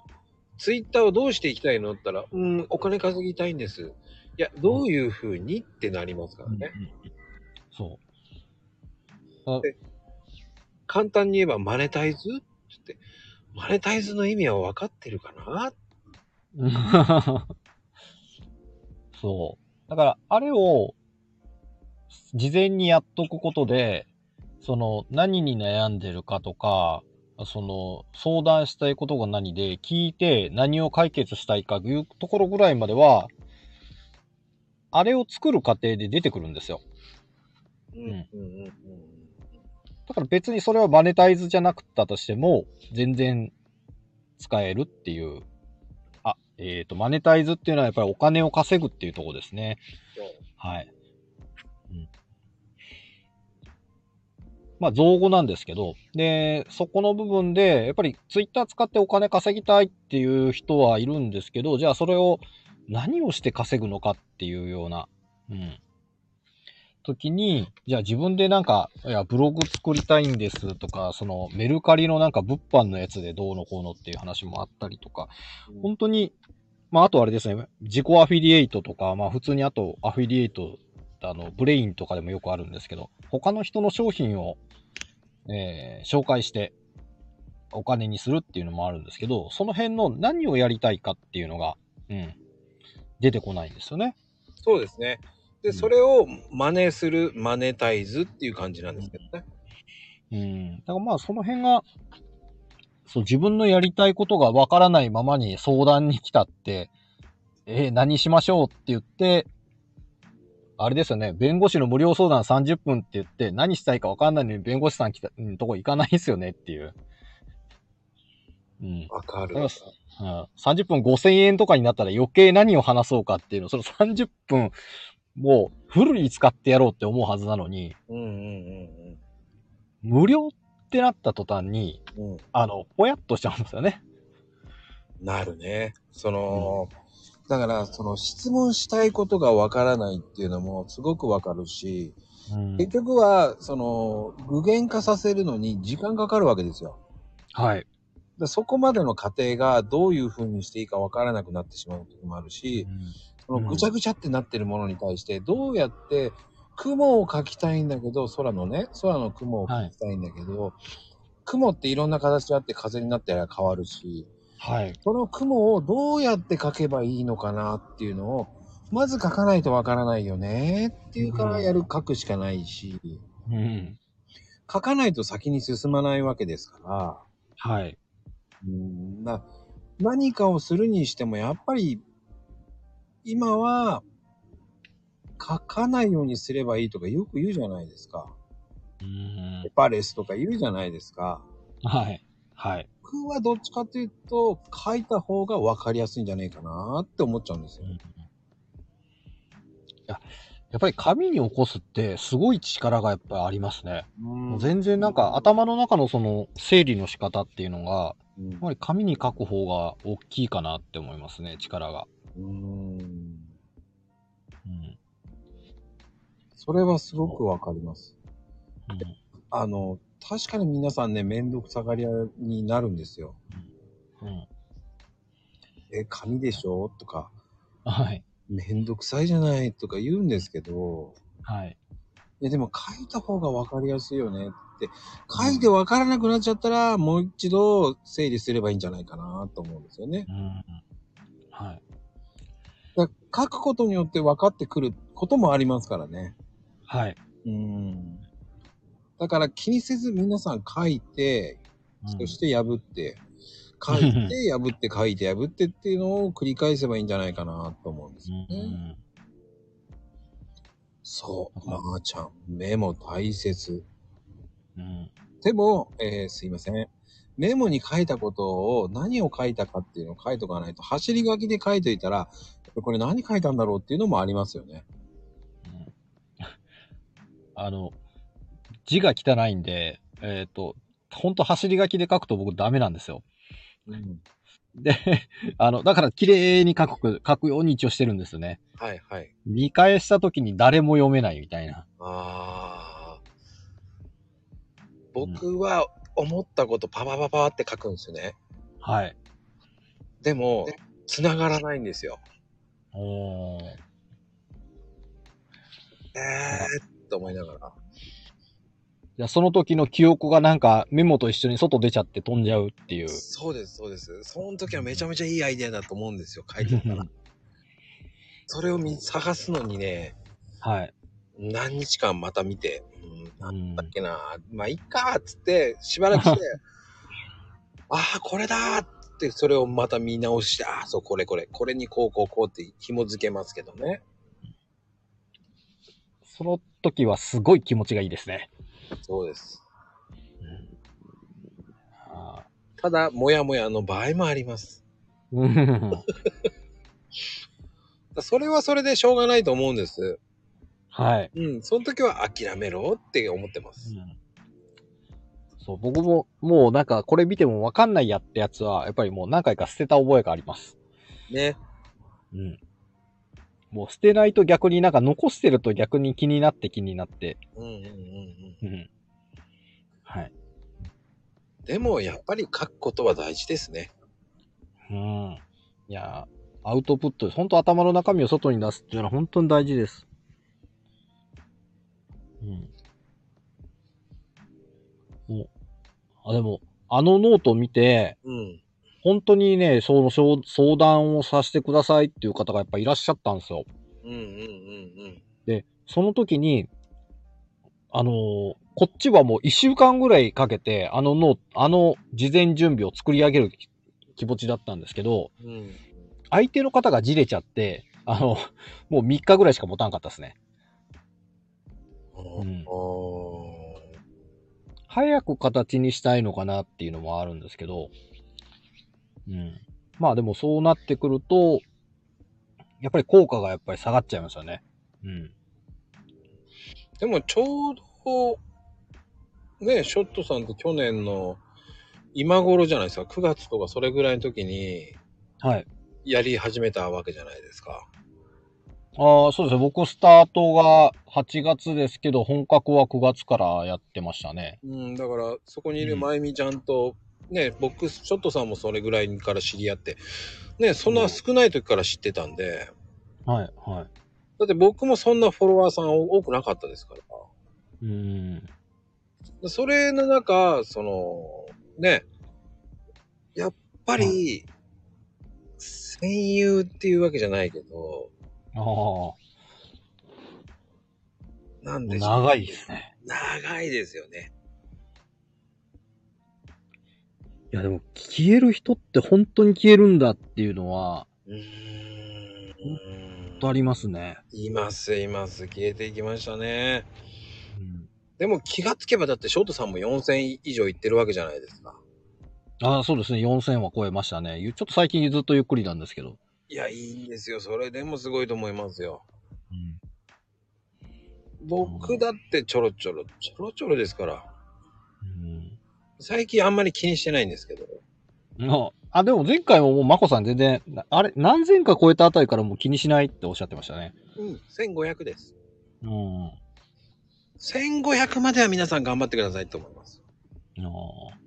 ツイッターをどうしていきたいのったら、うん、お金稼ぎたいんです。いや、どういう風にってなりますからね。そう。簡単に言えばマネタイズ？って言って、マネタイズの意味は分かってるかな？そう。だから、あれを、事前にやっとくことで、その、何に悩んでるかとか、その、相談したいことが何で、聞いて何を解決したいかというところぐらいまでは、あれを作る過程で出てくるんですよ。うんうんうんだから別にそれはマネタイズじゃなくったとしても、全然使えるっていう。あ、えっ、と、マネタイズっていうのはやっぱりお金を稼ぐっていうところですね。はい。うん。まあ、造語なんですけど、で、そこの部分で、やっぱりツイッター使ってお金稼ぎたいっていう人はいるんですけど、じゃあそれを何をして稼ぐのかっていうような、うん。時に、じゃあ自分でなんか、いや、ブログ作りたいんですとか、そのメルカリのなんか物販のやつでどうのこうのっていう話もあったりとか、本当に、まああとあれですね、自己アフィリエイトとか、まあ普通にあとアフィリエイト、あの、ブレインとかでもよくあるんですけど、他の人の商品を、えー紹介して、お金にするっていうのもあるんですけど、その辺の何をやりたいかっていうのが、うん、出てこないんですよね。そうですね。で、うんそれを真似する、マネタイズっていう感じなんですけどね。うん。だからまあその辺が、そう、自分のやりたいことがわからないままに相談に来たって、えー何しましょうって言って、あれですよね、弁護士の無料相談30分って言って、何したいかわかんないのに弁護士さん来た、うん、とこ行かないですよねっていう。うん。わかるうん、30分5000円とかになったら余計何を話そうかっていうの、その30分、もうフルに使ってやろうって思うはずなのに、うんうん無料ってなった途端に、うんうん。うん。あの、ぽやっとしちゃうんですよね。なるね。その、だから、その質問したいことがわからないっていうのもすごくわかるし、うん結局は、その、具現化させるのに時間かかるわけですよ。はい。でそこまでの過程がどういう風にしていいかわからなくなってしまう時もあるし、そのぐちゃぐちゃってなってるものに対して、どうやって雲を描きたいんだけど、空のね、空の雲を描きたいんだけど、雲っていろんな形あって風になってら変わるし、はい。その雲をどうやって描けばいいのかなっていうのを、まず描かないとわからないよねっていうからやる描くしかないし、うん。描かないと先に進まないわけですから、はい。うんな何かをするにしても、やっぱり、今は、書かないようにすればいいとかよく言うじゃないですか。うんエ。パレスとか言うじゃないですか。はい。はい。僕はどっちかというと、書いた方が分かりやすいんじゃないかなって思っちゃうんですよ。やっぱり紙に起こすってすごい力がやっぱりありますね。もう全然なんか頭の中のその整理の仕方っていうのが、うんやっぱり紙に書く方が大きいかなって思いますね、力が。うんうん。それはすごく分かります。うんあの、確かに皆さんね、めんどくさがり屋になるんですよ。うん。え、紙でしょ？とか、はい。めんどくさいじゃない？とか言うんですけど、はい。いやでも書いた方が分かりやすいよねって、書いて分からなくなっちゃったら、もう一度整理すればいいんじゃないかなと思うんですよね。うん。はい。書くことによって分かってくることもありますからね。はい。うん。だから気にせず皆さん書いて、そして破って、書いて 破って書いて破ってっていうのを繰り返せばいいんじゃないかなと思うんですうよね。ん。そう、まー、ちゃん、メモ大切。うん。でも、えーすいません。メモに書いたことを何を書いたかっていうのを書いとかないと、走り書きで書いといたら、これ何書いたんだろうっていうのもありますよね。うんあの、字が汚いんで、えっ、と、ほんと走り書きで書くと僕ダメなんですよ。うん。で、あの、だから綺麗に書く、書くように一応してるんですよね。はいはい。見返した時に誰も読めないみたいな。ああ。僕は思ったことパパパパって書くんですよね。はい。でも、繋がらないんですよ。おー。えーって思いながら。じゃあその時の記憶がなんかメモと一緒に外出ちゃって飛んじゃうっていう。そうです、そうです。その時はめちゃめちゃいいアイデアだと思うんですよ、書いてたら。それを見探すのにね、はい。何日間また見て、うん、なんだっけな、まあ、いっかーっつって、しばらくして、ああ、これだーって、それをまた見直して、ああ、そう、これこれ、これにこうこうこうって紐付けますけどね。その時はすごい気持ちがいいですね。そうです。あただ、もやもやの場合もあります。それはそれでしょうがないと思うんです。はい。うん、その時は諦めろって思ってます。そう、僕ももうなんかこれ見てもわかんないやってやつは、やっぱりもう何回か捨てた覚えがあります。ね。うん。もう捨てないと逆になんか残してると逆に気になって気になって。うんうんうんうん。うん。はい。でも、やっぱり書くことは大事ですね。うん。いやー、アウトプット、本当頭の中身を外に出すっていうのは本当に大事です。うん。あ、でも、あのノートを見て、うん。本当にね、その相相談をさせてくださいっていう方がやっぱいらっしゃったんですよ。うんうんうんで、その時に、あのーこっちはもう一週間ぐらいかけて、あのノーあの事前準備を作り上げる気気持ちだったんですけど、うん。うん。相手の方がじれちゃって、あの、もう3日ぐらいしか持たんかったですね。んお早く形にしたいのかなっていうのもあるんですけど、うん。まあでもそうなってくると、やっぱり効果がやっぱり下がっちゃいますよね。うん。でもちょうど、ね、ショットさんって去年の今頃じゃないですか。9月とかそれぐらいの時にはい。やり始めたわけじゃないですか。ああ、そうですね。僕スタートが8月ですけど、本格は9月からやってましたね。うん、だからそこにいるまゆみちゃんと、ね、僕、ショットさんもそれぐらいから知り合って、ね、そんな少ない時から知ってたんで、はい、はい。だって僕もそんなフォロワーさん多くなかったですから。うん。それの中、その、ね、やっぱり、戦友っていうわけじゃないけど、ああ、なんでしょう。長いですね。長いですよね。いやでも、消える人って本当に消えるんだっていうのは、うーん。本当ありますね。います、います。消えていきましたね。うん、でも気がつけばだってショートさんも4000以上行ってるわけじゃないですか。ああ、そうですね。4000は超えましたね。ゆちょっと最近ずっとゆっくりなんですけど。いや、いいんですよ。それでもすごいと思いますよ。うん。僕だってちょろちょろ、ちょろちょろですから。うん最近あんまり気にしてないんですけど。あ、あでも前回ももうマコさん全然、なあれ、何千か超えたあたりからもう気にしないっておっしゃってましたね。うん、1500です。うん。あ1500までは皆さん頑張ってくださいと思います。あ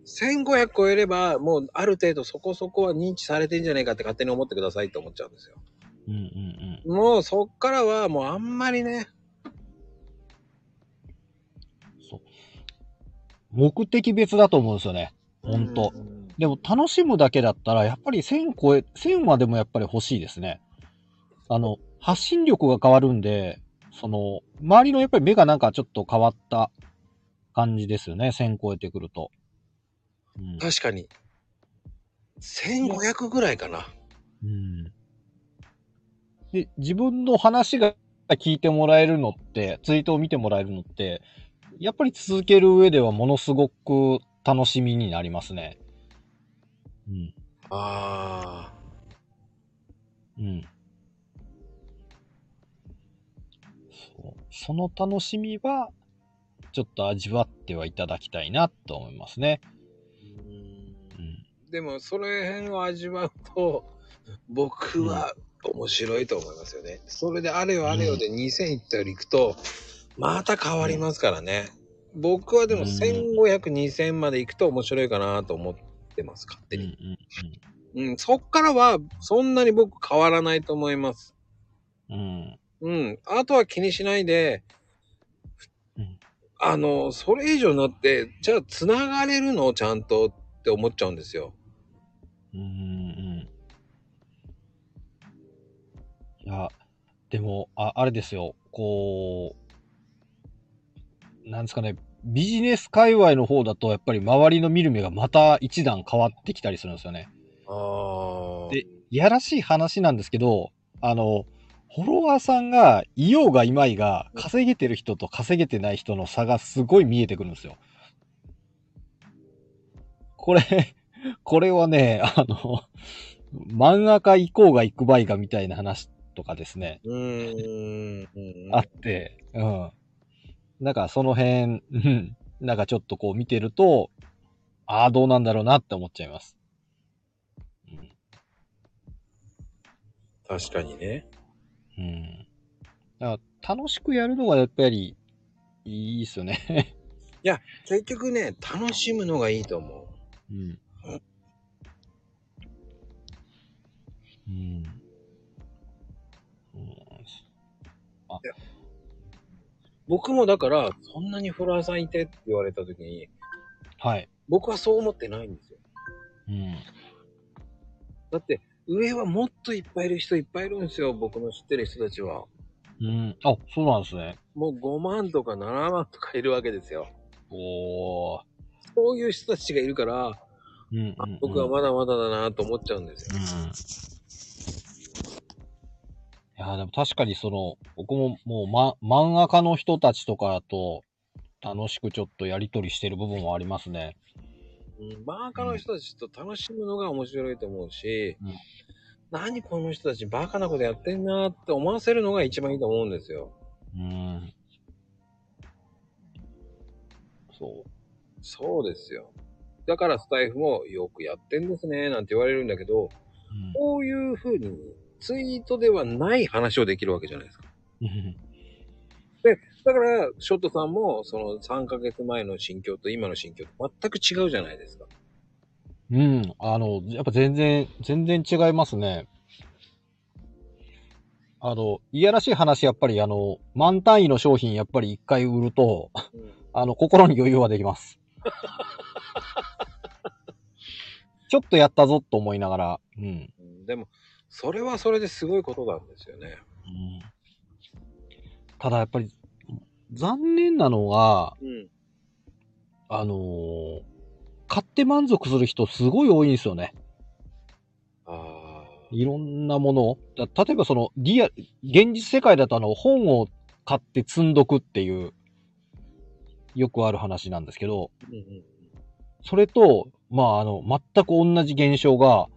1500超えれば、もうある程度そこそこは認知されてんじゃないかって勝手に思ってくださいと思っちゃうんですよ。うんうんうん。もうそっからはもうあんまりね、そう。目的別だと思うんですよね。ほんと。うんでも楽しむだけだったら、やっぱり1000超え、1000はでもやっぱり欲しいですね。あの、発信力が変わるんで、その、周りのやっぱり目がなんかちょっと変わった感じですよね。1000超えてくると。うん。確かに。1500ぐらいかな。うん。で、自分の話が聞いてもらえるのって、ツイートを見てもらえるのって、やっぱり続ける上ではものすごく楽しみになりますね。うん。ああ。うん。そうその楽しみは、ちょっと味わってはいただきたいなと思いますね。うん。でも、その辺を味わうと、僕は面白いと思いますよね。それであれよあれよで2000いったより行くと、また変わりますからね。僕はでもうん1500、2000まで行くと面白いかなと思ってます、勝手うんに。うんうん、そっからはそんなに僕変わらないと思います。うん。うん。あとは気にしないで、うんあの、それ以上になって、じゃあ繋がれるの？ちゃんとって思っちゃうんですよ。うん。うんうん。いや、でも、あ、あれですよ。こう、なんですかね。ビジネス界隈の方だと、やっぱり周りの見る目がまた一段変わってきたりするんですよね。ああ。でいやらしい話なんですけど、あの、フォロワーさんがいようがいまいが、稼げてる人と稼げてない人の差がすごい見えてくるんですよ。これ、これはね、あの、漫画家行こうが行くばいがみたいな話とかですね、うーん。うんあって、うん。なんかその辺、うん、なんかちょっとこう見てると、ああ、どうなんだろうなって思っちゃいます。うん確かにね。うん。だから楽しくやるのがやっぱりいいっすよね。結局ね、楽しむのがいいと思う。うん。うん。うん僕もだから、そんなにフォロワーさんいてって言われた時に、はい。僕はそう思ってないんですよ。うん。だって、上はもっといっぱいいる人いっぱいいるんですよ。僕の知ってる人たちは。うん。あ、そうなんですね。もう5万とか7万とかいるわけですよ。おー。そういう人たちがいるから、うん、うんあ僕はまだまだだなと思っちゃうんですよ。うん。いや、でも確かにその、僕ももう、ま、漫画家の人たちとかと楽しくちょっとやりとりしてる部分もありますね。うん、バカの人たちと楽しむのが面白いと思うし、うん何この人たちバカなことやってんなって思わせるのが一番いいと思うんですよ。うん。そう。そうですよ。だからスタイフもよくやってんですね、なんて言われるんだけど、こういう風にツイートではない話をできるわけじゃないですか。うん。だから、ショットさんも、その3ヶ月前の心境と今の心境と全く違うじゃないですか。うん。あの、やっぱ全然、全然違いますね。あの、いやらしい話、やっぱりあの、満単位の商品やっぱり一回売ると、あの、心に余裕はできます。ちょっとやったぞと思いながら、うん。うんでも、それはそれですごいことなんですよね。うんただやっぱり、残念なのが、うん。あのー買って満足する人すごい多いんですよね。あいろんなものを。だ例えばその、リア、現実世界だとあの、本を買って積んどくっていう、よくある話なんですけど。それと、まああの、全く同じ現象が、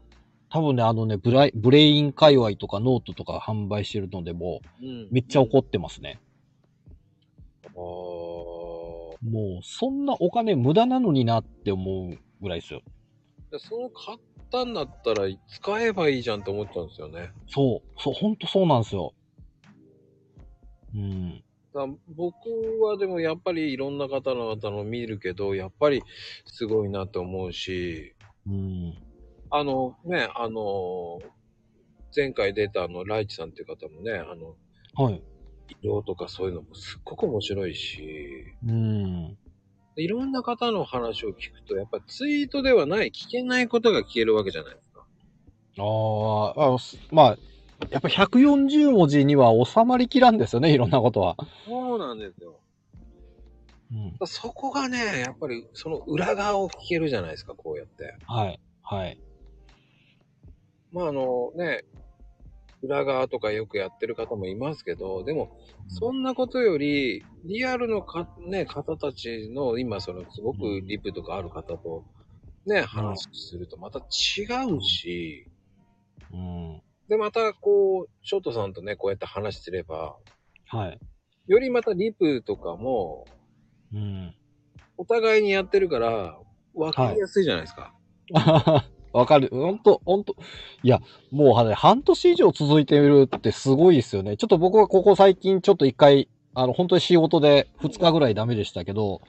多分ね、あのね、ブライブレイン界隈とかノートとか販売してるのでも、うん、めっちゃ怒ってますね。ああ。もう、そんなお金無駄なのになって思うぐらいですよ。でその買ったんだったら使えばいいじゃんって思っちゃうんですよね。そう、そう、ほんとそうなんですよ。うん。だ僕はでもやっぱりいろんな方の方の見るけど、やっぱりすごいなと思うし、うん。あのね、あの、前回出たあの、ライチさんっていう方もね、あの、はい。色とかそういうのもすっごく面白いし、うん。いろんな方の話を聞くと、やっぱツイートではない、聞けないことが聞けるわけじゃないですか。あーあ、すまあ、やっぱ140文字には収まりきらんですよね、いろんなことは。そうなんですよ。うん。だそこがね、やっぱりその裏側を聞けるじゃないですか、こうやって。はい。はい。まああのね、裏側とかよくやってる方もいますけど、でも、そんなことより、リアルのか、ね、方たちの、今そのすごくリプとかある方と、ね、話するとまた違うし、うん。で、またこう、ショートさんとね、こうやって話すれば、はい。よりまたリプとかも、うん。お互いにやってるから、分かりやすいじゃないですか。わかる。ほんと、ほんと。いや、もうはね、半年以上続いてるってすごいですよね。ちょっと僕はここ最近ちょっと一回、あの、本当に仕事で2日ぐらいダメでしたけど、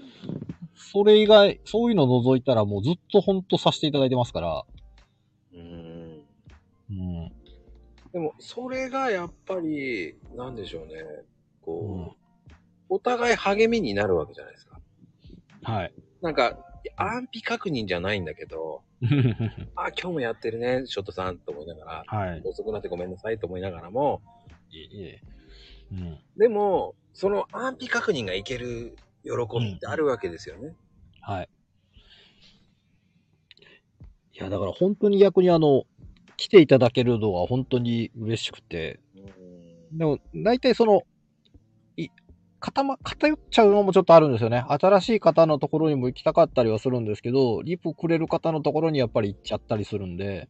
それ以外、そういうの除いたらもうずっと本当させていただいてますから。うん。うん。でも、それがやっぱり、なんでしょうね。こう、うんお互い励みになるわけじゃないですか。はい。なんか、安否確認じゃないんだけど、あ、今日もやってるね、ショットさんと思いながら、はい。遅くなってごめんなさいと思いながらも、いえいえ。うん。でも、その安否確認がいける喜びってあるわけですよね。はい。いや、だから本当に逆にあの、来ていただけるのは本当に嬉しくて、うんでも、大体その、い、固ま、偏っちゃうのもちょっとあるんですよね。新しい方のところにも行きたかったりはするんですけど、リプくれる方のところにやっぱり行っちゃったりするんで、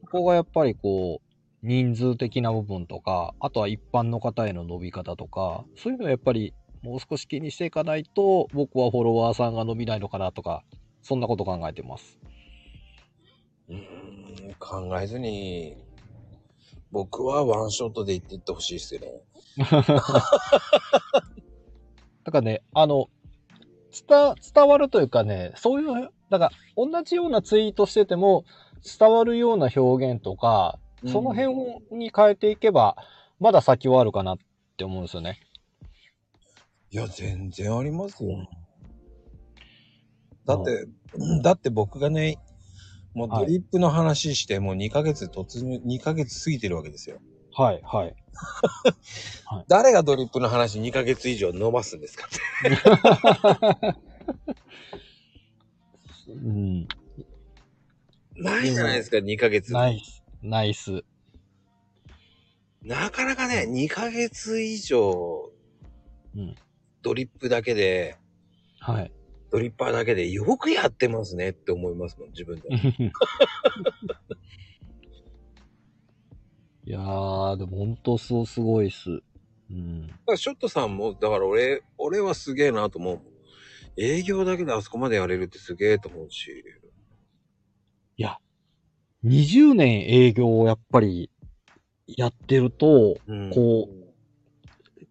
そこがやっぱりこう、人数的な部分とか、あとは一般の方への伸び方とか、そういうのはやっぱりもう少し気にしていかないと、僕はフォロワーさんが伸びないのかなとか、そんなこと考えてます。うーん考えずに、僕はワンショットで言っていってほしいですよね。だからね、あの、伝、伝わるというかね、そういう、だから同じようなツイートしてても伝わるような表現とか、その辺に変えていけば、まだ先はあるかなって思うんですよね。いや、全然ありますよ。だって、だって僕がね、もうドリップの話して、もう2ヶ月突入、2ヶ月過ぎてるわけですよ。はい、はい。誰がドリップの話2ヶ月以上伸ばすんですか？って。うん。ないじゃないですか、2ヶ月。ナイス。ナイス。なかなかね、2ヶ月以上、うんドリップだけで、はい。ドリッパーだけでよくやってますねって思いますもん、自分で。いやー、でも本当そうすごいっす。うん。だからショットさんも、だから俺、俺はすげえなと思う。営業だけであそこまでやれるってすげえと思うし。いや、20年営業をやっぱりやってると、うんこ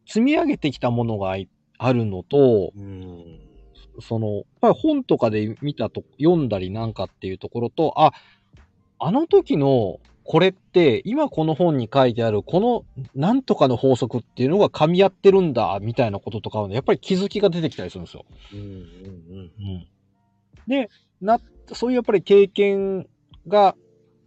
積み上げてきたものがいあるのと、うん。その、やっぱり本とかで見たと、読んだりなんかっていうところと、あ、あの時のこれって、今この本に書いてある、このなんとかの法則っていうのが噛み合ってるんだ、みたいなこととかはね、やっぱり気づきが出てきたりするんですよ。うんうんうん。で、な、そういうやっぱり経験が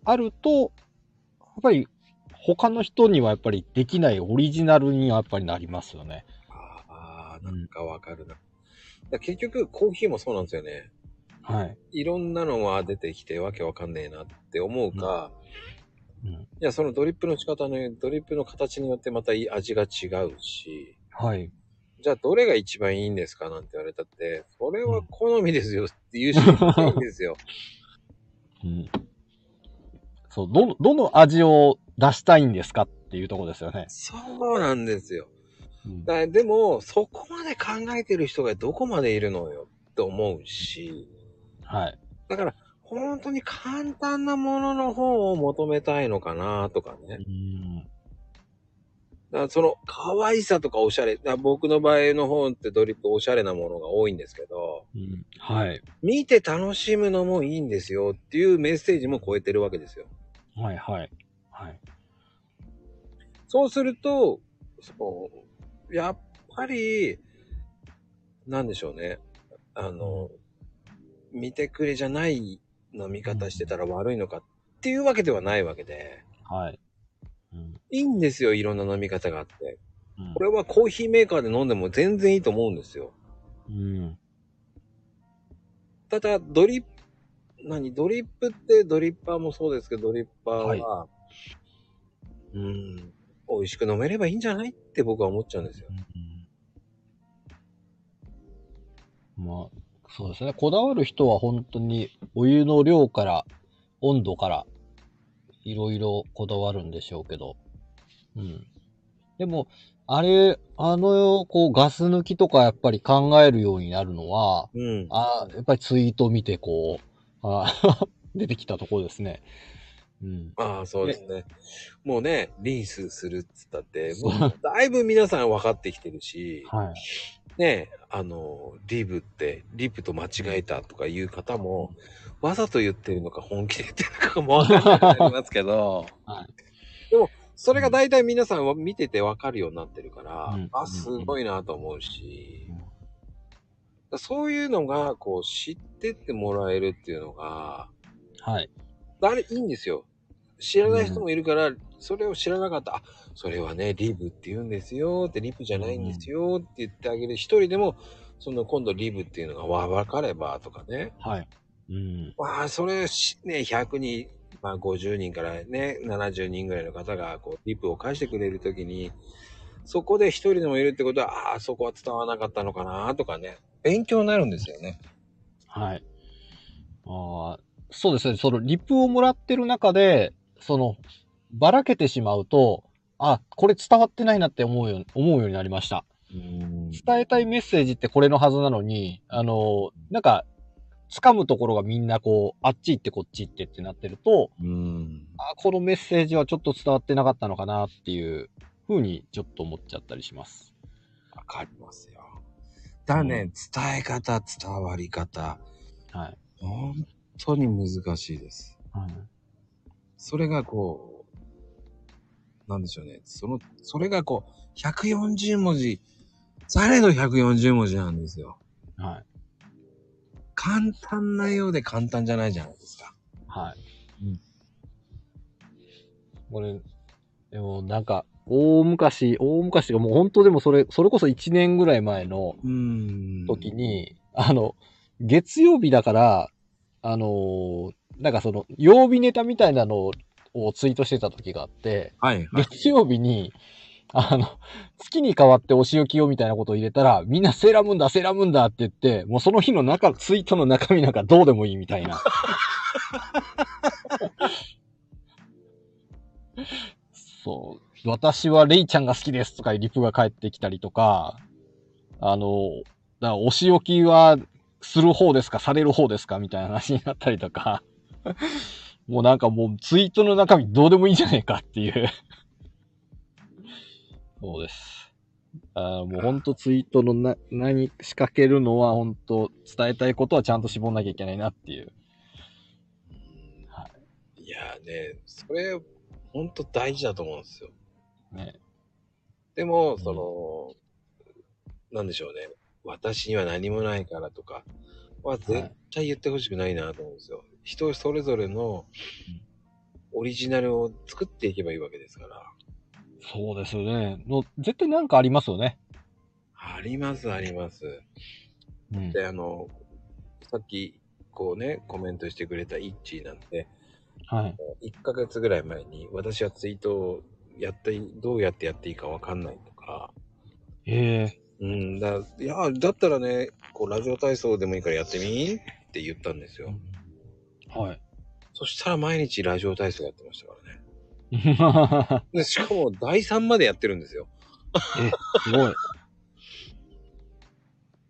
あると、やっぱり他の人にはやっぱりできないオリジナルにはやっぱりなりますよね。ああ、なんかわかるな。だ結局、コーヒーもそうなんですよね。はい。いろんなのが出てきてわけわかんねえなって思うか、うん。いや、そのドリップの仕方の、ドリップの形によってまた味が違うし、はい。じゃあどれが一番いいんですかなんて言われたって、それは好みですよって言うしかないんですよ。うん。そう、どの、どの味を出したいんですかっていうところですよね。そうなんですよ。うんだでも、そこまで考えてる人がどこまでいるのよって思うし、はい。だから、本当に簡単なものの方を求めたいのかなとかね。うん。だからその可愛さとかおしゃれ、だ僕の場合の本ってドリップおしゃれなものが多いんですけど、うんはい。見て楽しむのもいいんですよっていうメッセージも超えてるわけですよ。はい、はい。はい。そうすると、そう、やっぱり、なんでしょうね。あの、見てくれじゃない飲み方してたら悪いのかっていうわけではないわけで、はい。うん。いいんですよ、いろんな飲み方があって。うんこれはコーヒーメーカーで飲んでも全然いいと思うんですよ。うん。ただ、ドリップ、何？ドリップってドリッパーもそうですけど、ドリッパーは、うん、美味しく飲めればいいんじゃないって僕は思っちゃうんですよ。まあ、そうですね。こだわる人は本当にお湯の量から、温度から、いろいろこだわるんでしょうけど。うん。でも、あれ、あの、こう、ガス抜きとかやっぱり考えるようになるのは、うん。あやっぱりツイート見てこう、あ 出てきたところですね。うん。ああ、そうですね。もうね、リンスするっつったって、もうだいぶ皆さん分かってきてるし、はい。ね、あの、リブって、リプと間違えたとかいう方も、わざと言ってるのか本気で言ってるのかもわかんなくなりますけど、はいでも、それが大体皆さんは見てて分かるようになってるから、うんあ、すごいなと思うし、うんそういうのが、こう、知ってってもらえるっていうのが、はい。あれ、いいんですよ。知らない人もいるから、それを知らなかった。あ、それはね、リブって言うんですよって、リプじゃないんですよって言ってあげる。一人でも、その今度リブっていうのがわ分かればとかね。はい。うん。まあ、それし、ね、100人、まあ50人からね、70人ぐらいの方が、こう、リプを返してくれるときに、そこで一人でもいるってことは、ああ、そこは伝わらなかったのかなとかね。勉強になるんですよね。はい。ああ、そうですね。そのリプをもらってる中で、その、ばらけてしまうと、あ、これ伝わってないなって思うよう思うようになりました。うん。伝えたいメッセージってこれのはずなのに、あの、なんか、掴むところがみんなこう、あっち行ってこっち行ってってなってると、うん。あ、このメッセージはちょっと伝わってなかったのかなっていうふうにちょっと思っちゃったりします。わかりますよ。だね、伝え方、伝わり方、はい。本当に難しいです。はい、それがこう、なんでしょうね。その、それがこう、140文字、されど140文字なんですよ。はい。簡単なようで簡単じゃないじゃないですか。はい。うんこれ、でもなんか、大昔、大昔がもう本当でもそれ、それこそ1年ぐらい前の。時に、あの、月曜日だから、あのーなんかその、曜日ネタみたいなのをツイートしてた時があって、はい、はい。月曜日に、あの、月に変わってお仕置きをみたいなことを入れたら、みんなセーラームーンだ、セーラームーンだって言って、もうその日の中、ツイートの中身なんかどうでもいいみたいな。そう。私はレイちゃんが好きですとかリプが返ってきたりとか、あの、だからお仕置きはする方ですか、される方ですか？みたいな話になったりとか、もうなんかもうツイートの中身どうでもいいじゃねえかっていう。そうです。あーもうほんとツイートのな、何仕掛けるのは本当伝えたいことはちゃんと絞んなきゃいけないなっていう。いやーね、それ、ほんと大事だと思うんですよ。ね。でも、んその、なんでしょうね。私には何もないからとかは絶対言ってほしくないなと思うんですよ。人それぞれのオリジナルを作っていけばいいわけですから。そうですよね。の絶対なんかありますよね。あります、あります。うん。で、あの、さっき、こうね、コメントしてくれたイッチーなんて、はい。1ヶ月ぐらい前に、私はツイートをやって、どうやってやっていいかわかんないとか、ええうん、だ、いや、だったらね、こう、ラジオ体操でもいいからやってみって言ったんですよ。はい。そしたら毎日ラジオ体操やってましたからね。で、しかも第3までやってるんですよ。え、すごい。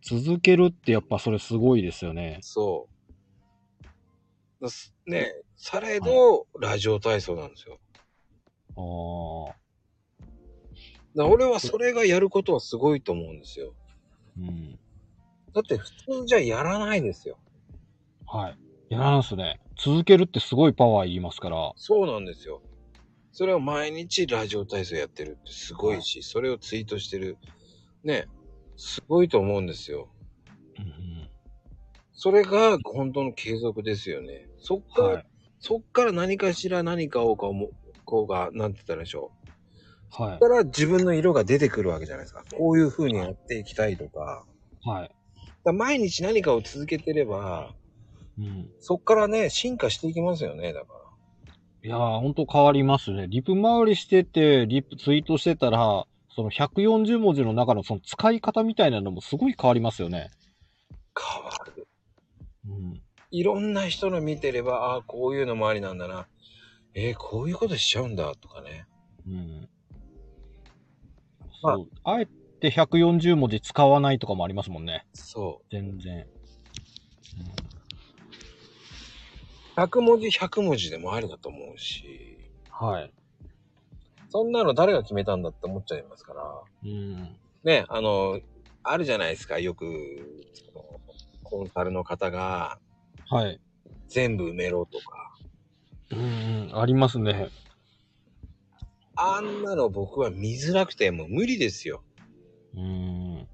続けるってやっぱそれすごいですよね。そう。ね、されど、ラジオ体操なんですよ。ああ。だ俺はそれがやることはすごいと思うんですよ。うん。だって普通じゃやらないですよ。はい。いやなんすね。続けるってすごいパワーいりますから。そうなんですよ。それを毎日ラジオ体操やってるってすごいし、それをツイートしてる。ね、すごいと思うんですよ。うんうんそれが本当の継続ですよね。そっから、はい。そっから何かしら何かをこうも、こうが、なんて言ったらいいでしょう。はい。から自分の色が出てくるわけじゃないですか。こういう風にやっていきたいとか。はい。だ毎日何かを続けてれば、うん。そっからね、進化していきますよね、だから。いやー、ほんと変わりますね。リプ回りしてて、リプツイートしてたら、その140文字の中のその使い方みたいなのもすごい変わりますよね。変わる。うん。いろんな人の見てれば、ああ、こういうのもありなんだな。えー、こういうことしちゃうんだ、とかね。うん。まあ。あえて140文字使わないとかもありますもんね。そ全然。う。100文字100文字でもありだと思うし、はい。そんなの誰が決めたんだって思っちゃいますから。うん。ね、あの、あるじゃないですか、よく、コンサルの方がはい。全部埋めろとか。うん、うん、ありますね。あんなの僕は見づらくてもう無理ですよ。うん。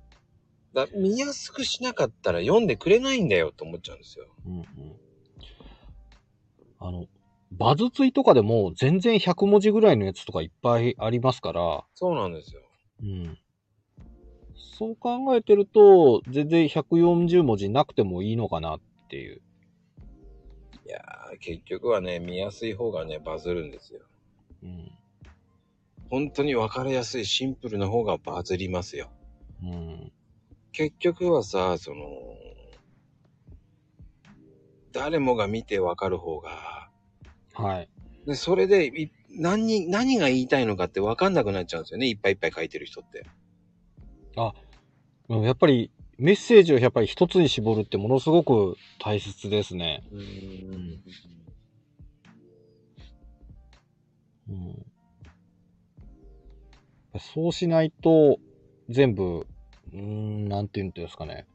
だ見やすくしなかったら読んでくれないんだよって思っちゃうんですよ。うんうん。あの、バズツイとかでも全然100文字ぐらいのやつとかいっぱいありますから、そうなんですよ。うん。そう考えてると、全然140文字なくてもいいのかなっていう。いやー、結局はね、見やすい方がね、バズるんですよ。うん。本当に分かりやすいシンプルな方がバズりますよ。うん。結局はさ、その、誰もが見て分かる方が、はい。で、それでい、何、何が言いたいのかって分かんなくなっちゃうんですよね。いっぱいいっぱい書いてる人って。うんやっぱり、メッセージをやっぱり一つに絞るってものすごく大切ですね。うん。うん。そうしないと、全部、うーん、なんていうんですかね。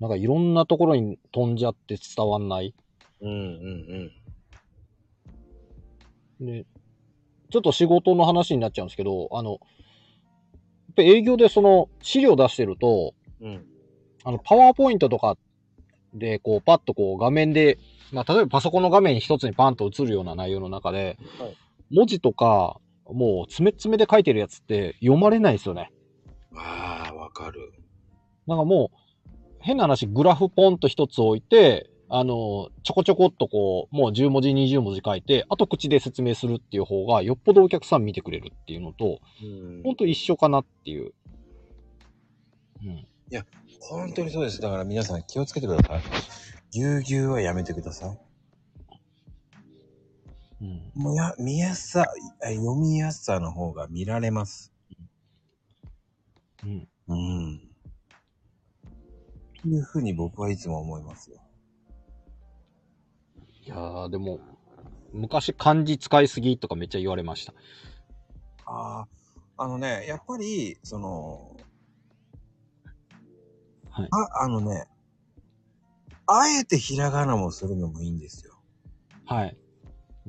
なんかいろんなところに飛んじゃって伝わんない。うんうんうん。で、ちょっと仕事の話になっちゃうんですけど、あの、やっぱ営業でその資料出してると、うん。あの、パワーポイントとかで、こう、パッとこう、画面で、まあ、例えばパソコンの画面一つにパンと映るような内容の中で、はい文字とか、もう、詰め詰めで書いてるやつって読まれないですよね。ああ、わかる。なんかもう、変な話、グラフポンと一つ置いて、あの、ちょこちょこっとこう、もう10文字、20文字書いて、あと口で説明するっていう方が、よっぽどお客さん見てくれるっていうのと、うんほんと一緒かなっていう。うん。本当にそうです。だから皆さん気をつけてください。ぎゅうぎゅうはやめてください。うん。もうや、見やすさ、え読みやすさの方が見られます。うん。うん。というふうに僕はいつも思いますよ。いやー、でも、昔漢字使いすぎとかめっちゃ言われました。ああ、あのね、やっぱり、その、はいあ、あのね、あえてひらがなもするのもいいんですよ。はい。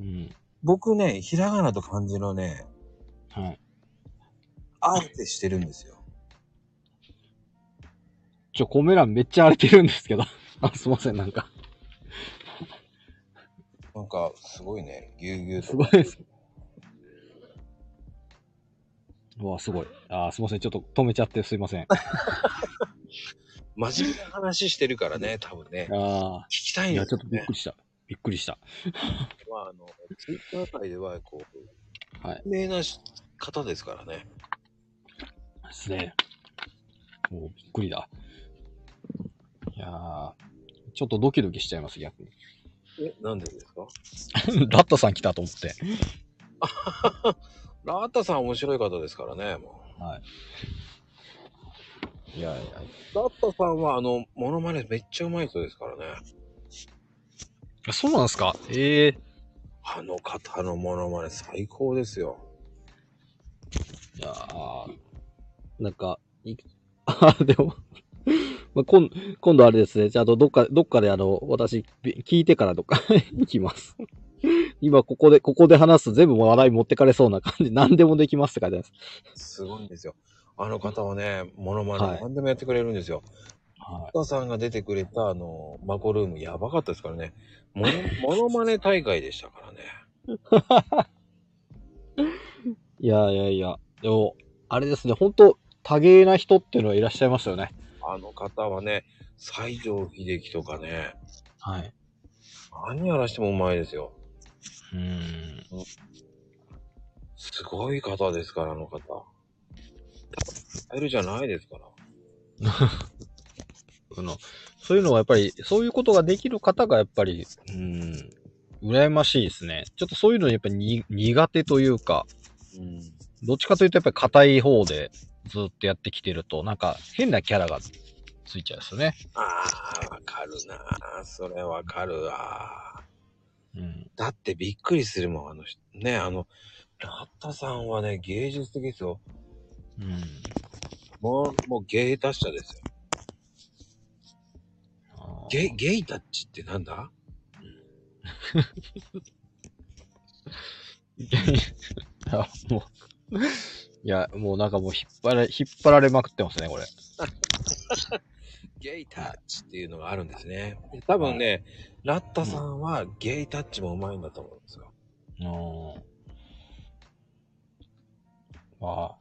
うん。僕ね、ひらがなと漢字のね、はい。あえてしてるんですよ。ちょ、コメ欄めっちゃ荒れてるんですけど。あ、すいません、なんか。なんか、すごいね、ぎゅうぎゅうとすごいです。うわ、すごい。あ、すいません。ちょっと止めちゃってすいません。あ 真面目な話してるからね、多分ね。あ聞きたー。いや、いんですよねちょっとびっく。りした。びっくりした。まあ、あの、ツイッター界では、こう、はい。有名な方ですからね。ですね。もうびっくりだ。いやー、ちょっとドキドキしちゃいます、逆に。え、なんでですか？ラッタさん来たと思って。ラータさん面白い方ですからね、もはい。いやいや、う。ラータさんは、あの、モノマネめっちゃうまい人ですからね。あそうなんですか？ええあの方のモノマネ最高ですよ。いやー、なんか、い、あ、でも、まあ、今今度あれですね、ちゃんとどっか、どっかであの、私、び聞いてからどっか 行きます。今ここで、ここで話すと全部話題持ってかれそうな感じ、何でもできますって書いてあります。すごいんですよ。あの方はね、モノマはいネ何でもやってくれるんですよ。はラータさんが出てくれた、あの、マコルームやばかったですからね。モノモノマネ大会でしたからね。い。いやいやいや、でも、あれですね、本当多芸な人っていうのはいらっしゃいますよね。あの方はね、西城秀樹とかね、はい。何やらしてもうまいですよ。うーん。すごい方ですから、あの方。カエルじゃないですから。あの、そういうのはやっぱり、そういうことができる方がやっぱり、うん、羨ましいですね。ちょっとそういうのやっぱりに苦手というか、うん。どっちかというとやっぱり硬い方でずっとやってきてると、なんか変なキャラがついちゃうんですよね。ああ、わかるな。それわかるわ。うん。だってびっくりするもん、あの人。ね、あの、ラッタさんはね、芸術的ですよ。うん。もう、もう芸達者ですよ。ゲイ、ゲイタッチってなんだ？いや、もう、いや、もうなんかもう引っ張られ、引っ張られまくってますね、これ。ゲイタッチっていうのがあるんですね。で多分ね、ラッタさんはゲイタッチもうまいんだと思うんですよ。うん。まあ、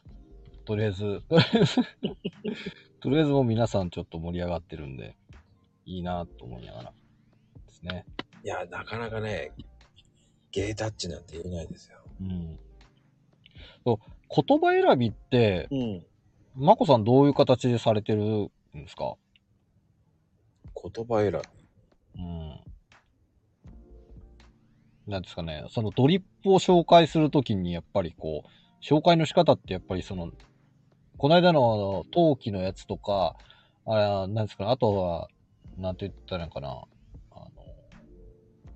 とりあえず、とりあえず、とりあえずもう皆さんちょっと盛り上がってるんで、いいなと思いながらですね。いや、なかなかね、ゲイタッチなんて言えないですよ。うん。そう、言葉選びって、うん。まこさんどういう形でされてるんですか？言葉選び。うん。なんですかね、そのドリップを紹介するときに、やっぱりこう、紹介の仕方ってやっぱりその、この間の陶器のやつとか、あなんですかね、あとは、なんて言ったらいいのかな、あの、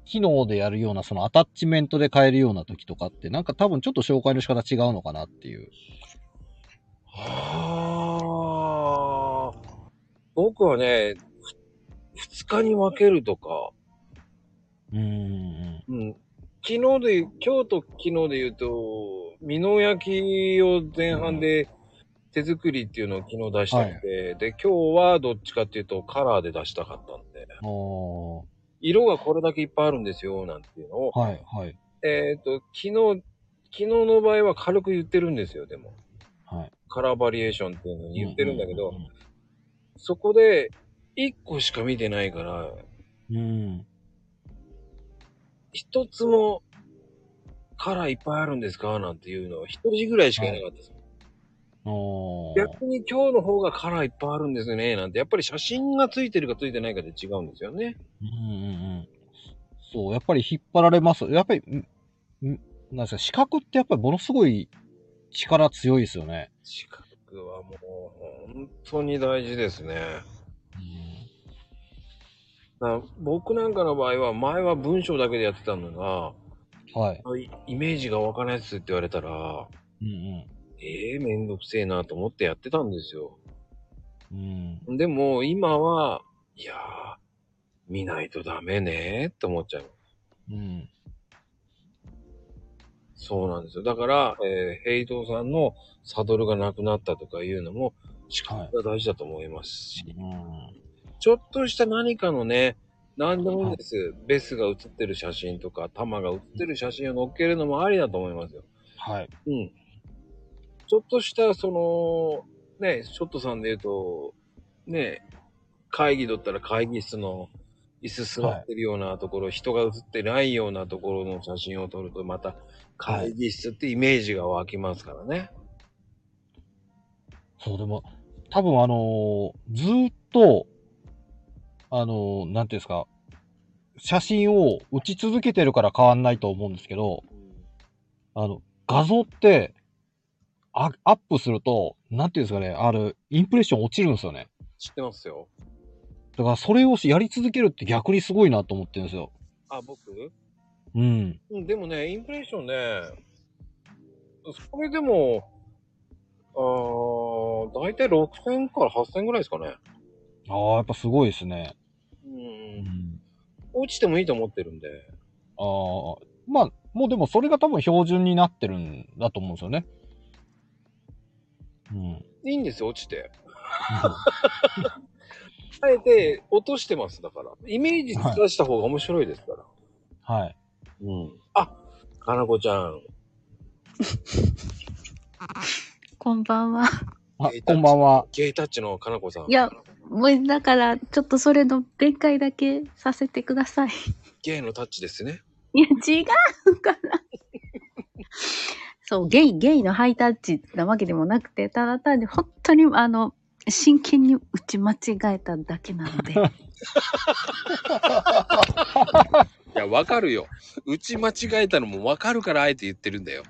機能でやるような、そのアタッチメントで変えるような時とかって、なんか多分ちょっと紹介の仕方違うのかなっていう。はあ。僕はね、ふ二日に分けるとか、うーん。うん。昨日で、今日と昨日で言うと、美濃焼きを前半で手作りっていうのを昨日出したくて、で、今日はどっちかっていうとカラーで出したかったんで、色がこれだけいっぱいあるんですよ、なんていうのを、はい、はい、えっ、と、昨日、昨日の場合は軽く言ってるんですよ、でも。はい。カラーバリエーションっていうのに言ってるんだけど、うそこで1個しか見てないから、ん。うん。一つもカラーいっぱいあるんですか？なんていうのは一人ぐらいしかいなかったです。逆に今日の方がカラーいっぱいあるんですね。なんて、やっぱり写真がついてるかついてないかで違うんですよね。うんうんうん。そう、やっぱり引っ張られます。やっぱり、んんなんですか、視覚ってやっぱりものすごい力強いですよね。視覚はもう本当に大事ですね。だから僕なんかの場合は、前は文章だけでやってたのが、はい。イイメージがわからないですって言われたら、うんええめんどくせえなと思ってやってたんですよ。うん。うん。でも今は、いやー、見ないとダメねって思っちゃう。うん。そうなんですよ。だから、えーヘイトさんのサドルがなくなったとかいうのも、視覚が大事だと思いますし、うん。ちょっとした何かのね、何でもいいんです。ベスが写ってる写真とか、玉が写ってる写真を載っけるのもありだと思いますよ。はい。うん。ちょっとした、その、ね、ショットさんで言うと、ね、会議だったら会議室の椅子座ってるようなところ、人が映ってないようなところの写真を撮ると、また会議室ってイメージが湧きますからね。そう、でも、多分あのーずーっと、あのーなんていうんですか、写真を打ち続けてるから変わんないと思うんですけど、あの、画像って、あアップすると、なんていうんですかね、ある、インプレッション落ちるんですよね。知ってますよ。だからそれをしやり続けるって逆にすごいなと思ってるんですよ。あ、僕？うん。うん、でもね、インプレッションね、それでも、あー、だいたい6000から8000ぐらいですかね。ああ、やっぱすごいですね。う。うんん。落ちてもいいと思ってるんで。ああ、まあ、もうでもそれが多分標準になってるんだと思うんですよね。うん。いいんですよ、落ちて。あえて落としてます、だから。イメージ出した方が面白いですから。はい。うん。あ、かなこちゃん。こんばんは。あ、こんばんは。ゲイタッチのかなこさん。いや、もうだから、ちょっとそれの弁解だけさせてください。ゲイのタッチですね。いや、違うから。そう、ゲイ、ゲイのハイタッチなわけでもなくて、ただ単に本当に、あの、真剣に打ち間違えただけなので。いや、わかるよ。打ち間違えたのもわかるからあえて言ってるんだよ。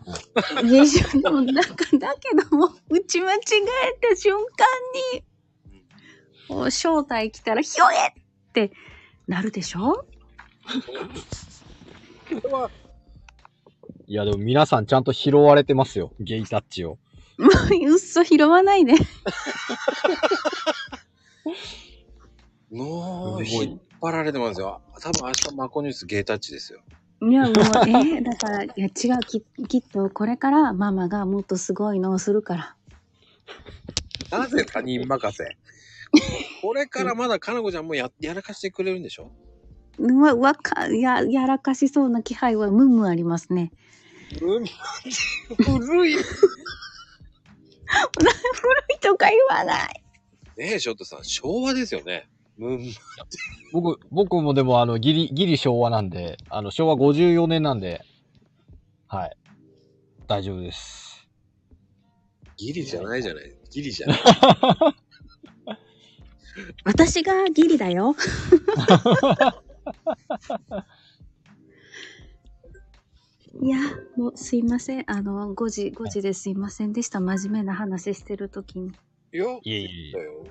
でも、なんか、だけども、打ち間違えた瞬間に、もう正体来たら、ひょえってなるでしょ？これは、いや、でも皆さんちゃんと拾われてますよ。ゲイタッチを。もう、うっそ拾わないで。もう、引っ張られてますよ。多分明日マコニュースゲイタッチですよ。いや、もう、えーだから、いや、違う、ききっと、これからママがもっとすごいのをするから。なぜ他人任せ？これからまだかなこちゃんもややらかしてくれるんでしょ？うわ、わか、や、やらかしそうな気配はムンムンありますね。うん、古い。ね古いとか言わない。え、ショットさん、昭和ですよね。うん、僕、僕もでもあの、ギリ、ギリ昭和なんで、あの、昭和54年なんで、はい。大丈夫です。ギリじゃないじゃない。ギリじゃない。私がギリだよ。いや、もうすいません。あの、5時、5時ですいませんでした。真面目な話してるときに。いや、いえいえだよ。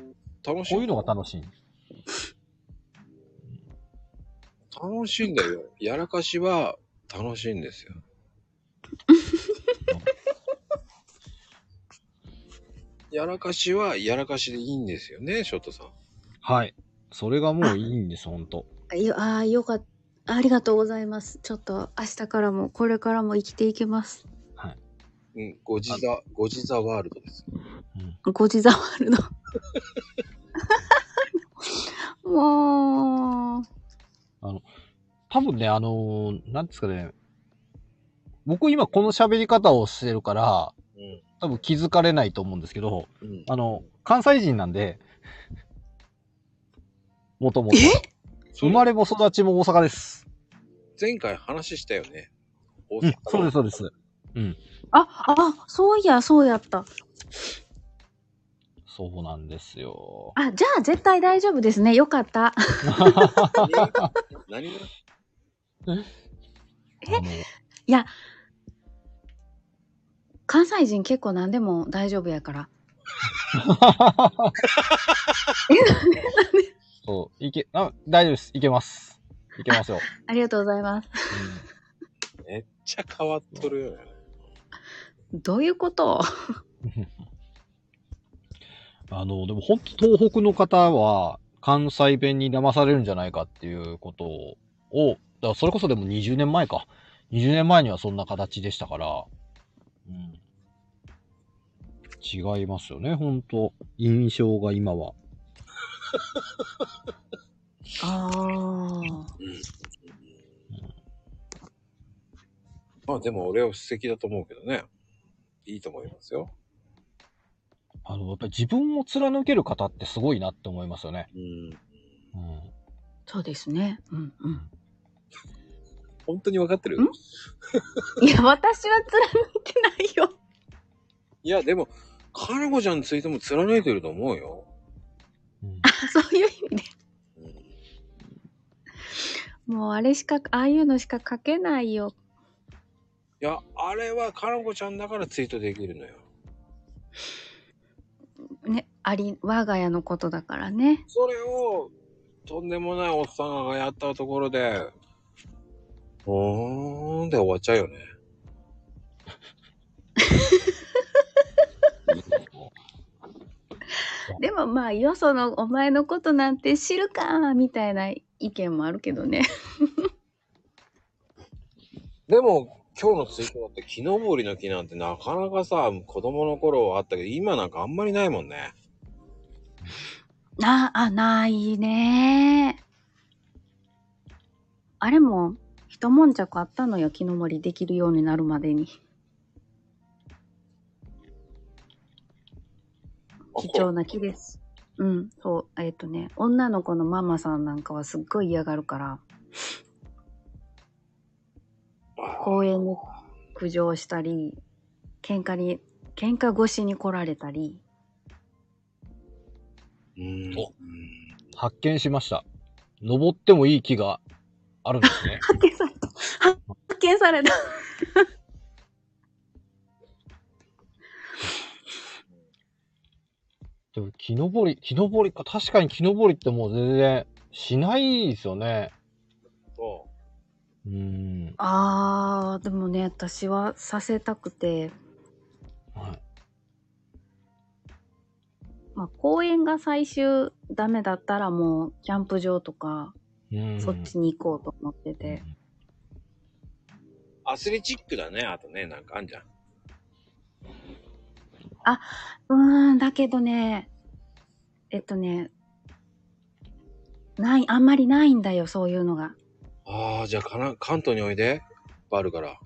楽しい。こういうのが楽しい。楽しいんだよ。やらかしは楽しいんですよ。やらかしはやらかしでいいんですよね、ショットさん。はい。それがもういいんです、ほんと。よああ、よかった。ありがとうございます。ちょっと明日からも、これからも生きていけます。うん、ゴジザ、ゴジザワールドです。ゴジザワールド。もう、多分ね、あのーなんですかね。僕今この喋り方をしてるから、うん。多分気づかれないと思うんですけど、うん。あの、関西人なんで、もともと。生まれも育ちも大阪です。前回話したよね。大うん、そうです、そうです。あ、あ、そういや、そうやった。そうなんですよ。あ、じゃあ絶対大丈夫ですね。よかった。何が？あの関西人結構何でも大丈夫やから。そう、いけ、あ、大丈夫です。いけます。いけますよ。ありがとうございます。めっちゃ変わっとるよね。どういうこと？あの、でも本当東北の方は関西弁に騙されるんじゃないかっていうことを、だからそれこそでも20年前か。20年前にはそんな形でしたから、うん。違いますよね、本当印象が今は。ああ。うん。まあでも俺は素敵だと思うけどね。いいと思いますよ。あの、やっぱり自分を貫ける方ってすごいなって思いますよね。うん。うん。そうですね。うんうん。本当に分かってる？ん？いや、私は貫いてないよ。いや、でも、かなこちゃんについても貫いてると思うよ。うんそういう意味で。もうあれしか、ああいうのしか書けないよ。や、あれはかなこちゃんだからツイートできるのよ。ね、あり、我が家のことだからね。それを、とんでもないおっさんがやったところで、おーんで終わっちゃうよね。でもまあ、よそのお前のことなんて知るか、みたいな意見もあるけどね。でも、今日のツイートだって木登りの木なんてなかなかさ、子供の頃はあったけど、今なんかあんまりないもんね。な、あ、ないね。あれも、一悶着あったのよ、木の森できるようになるまでに。貴重な木です。うん、そう、えっ、とね、女の子のママさんなんかはすっごい嫌がるから、公園に苦情したり、喧嘩に、喧嘩越しに来られたり、うん。お発見しました。登ってもいい木があるんですね。発見された。発見された。でも木登り、木登りか、確かに木登りってもう全然しないですよね。そうーん。あー、でもね、私はさせたくて、はい。まあ、公園が最終ダメだったらもう、キャンプ場とか、うんそっちに行こうと思ってて。アスレチックだね、あとね、なんかあんじゃん。うーん、だけどね、えっとね、ない、あんまりないんだよ、そういうのが。ああ、じゃあかな、関東においで？いっぱいあるから。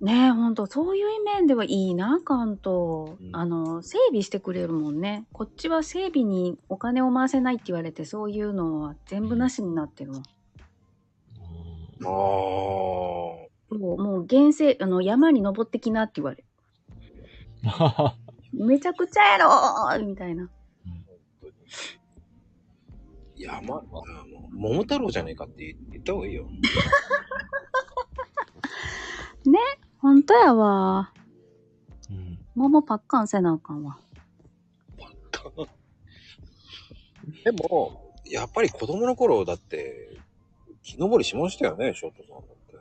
ねえ、ほんと、そういう面ではいいな、関東。うんあの、整備してくれるもんね。こっちは整備にお金を回せないって言われて、そういうのは全部なしになってるもん。ああ。そうもう原生、あの、山に登ってきなって言われる。めちゃくちゃやろーみたいな。山、あもう桃太郎じゃねえかって言った方がいいよ。ほんとやわ。うん桃パッカンせなあかんわ。でも、やっぱり子供の頃だって、木登りしましたよね、ショットさんだって。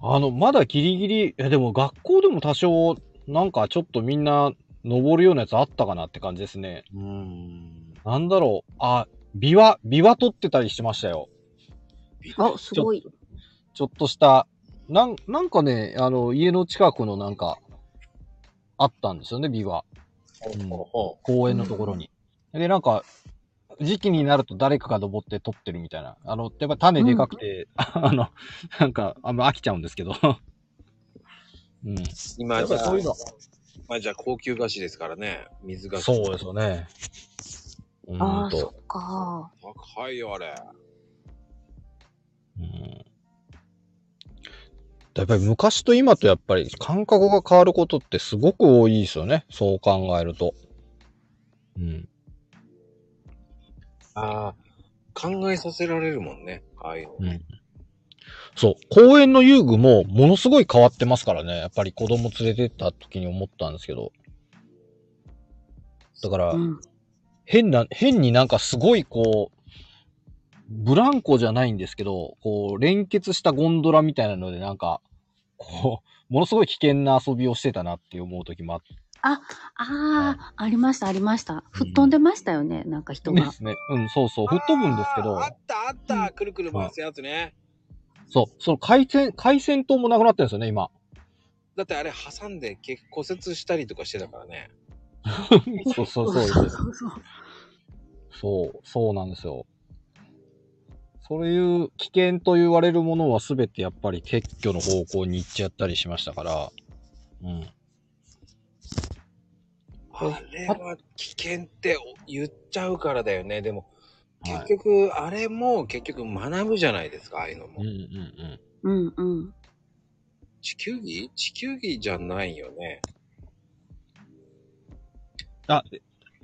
あの、まだギリギリ、え、でも学校でも多少、なんかちょっとみんな登るようなやつあったかなって感じですね。うーん。なんだろう。あ、ビワ、ビワ取ってたりしてましたよ。あ、すごい。ちょっとした、なん、なんかね、あの、家の近くのなんか、あったんですよね、ビワ。うん公園のところに。で、なんか、時期になると誰かが登って取ってるみたいな。あの、やっぱ種でかくて、あの、なんか、あんま飽きちゃうんですけど。うん。う今やっじゃあぱりそういうの、まあじゃあ高級菓子ですからね。水菓子。そうですよね。うあんとそっか。高いよ、あれ。うんやっぱり昔と今とやっぱり感覚が変わることってすごく多いですよね。そう考えると。うん。ああ、考えさせられるもんね。ああいうの。うん。そう。公園の遊具もものすごい変わってますからね。やっぱり子供連れてった時に思ったんですけど。だから、うん。変な、変になんかすごいこう、ブランコじゃないんですけど、こう、連結したゴンドラみたいなのでなんか、こう、ものすごい危険な遊びをしてたなって思う時もあって。ああ、ありました、ありました。吹っ飛んでましたよね、なんか人が。ですね。うん、そうそう。吹っ飛ぶんですけどあった、あった。くるくる回すやつね。そう、その回線、回線灯もなくなってるんですよね、今。だってあれ挟んで結骨折したりとかしてたからね。そうそうそうそうそうそう。そう、そうなんですよ。そういう危険と言われるものは全てやっぱり撤去の方向に行っちゃったりしましたから、うん。あれは危険って言っちゃうからだよね。でも、結局、あれも結局学ぶじゃないですか、ああいうのもうん。うんうんうん。地球儀？地球儀じゃないよね。あ、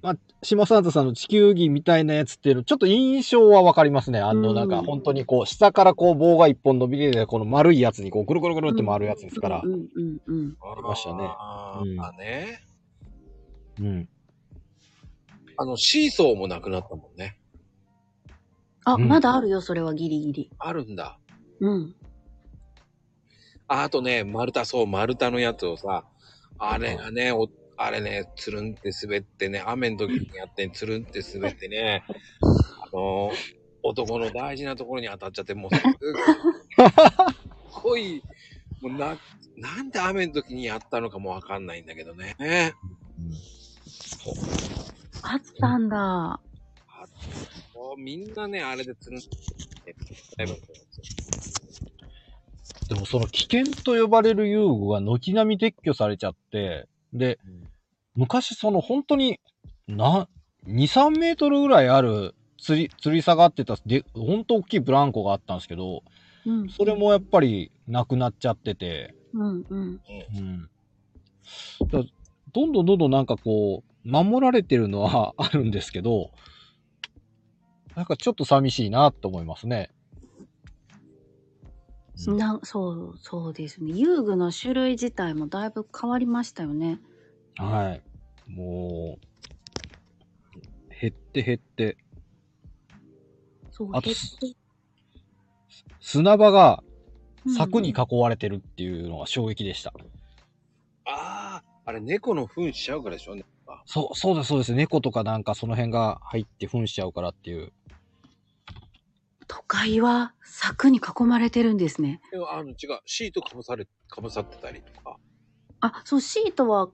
まあ、島サンタさんの地球儀みたいなやつっていうの、ちょっと印象はわかりますね。あの、うんなんか本当にこう、下からこう棒が一本伸びてて、この丸いやつにこう、ぐるぐるぐるって回るやつですからう。んうんうん。ありましたねうんあーあね。うん。あの、シーソーもなくなったもんね。あ、うんまだあるよ、それはギリギリ。あるんだ。うん。ああとね、丸太、そう、丸太のやつをさ、あれがね、おあれね、つるんって滑ってね、雨の時にやって、つるんって滑ってね、あのー男の大事なところに当たっちゃって、もう すっごい、もうな、なんで雨の時にやったのかもわかんないんだけどね。ねあったんだ。みんなね、あれでつるんって、だいぶでもその危険と呼ばれる遊具が軒並み撤去されちゃって、で、昔その本当に、な、2、3メートルぐらいある、吊り、吊り下がってた、で、本当大きいブランコがあったんですけど、うん。それもやっぱりなくなっちゃってて、うんうん。うん。だどんどんどんどんなんかこう、守られてるのは あるんですけど、なんかちょっと寂しいなと思いますね。うんなそう、そうですね。遊具の種類自体もだいぶ変わりましたよね。はい。もう、減って減って、そう、あと砂場がうん柵に囲われてるっていうのが衝撃でした。ああ、あれ猫の糞しちゃうからでしょね。そう、そうです、そうです。猫とかなんかその辺が入って糞しちゃうからっていう。都会は柵に囲まれてるんですね。でもあの違う、シートかぶされ、かぶさってたりとか。あ、そう、シートは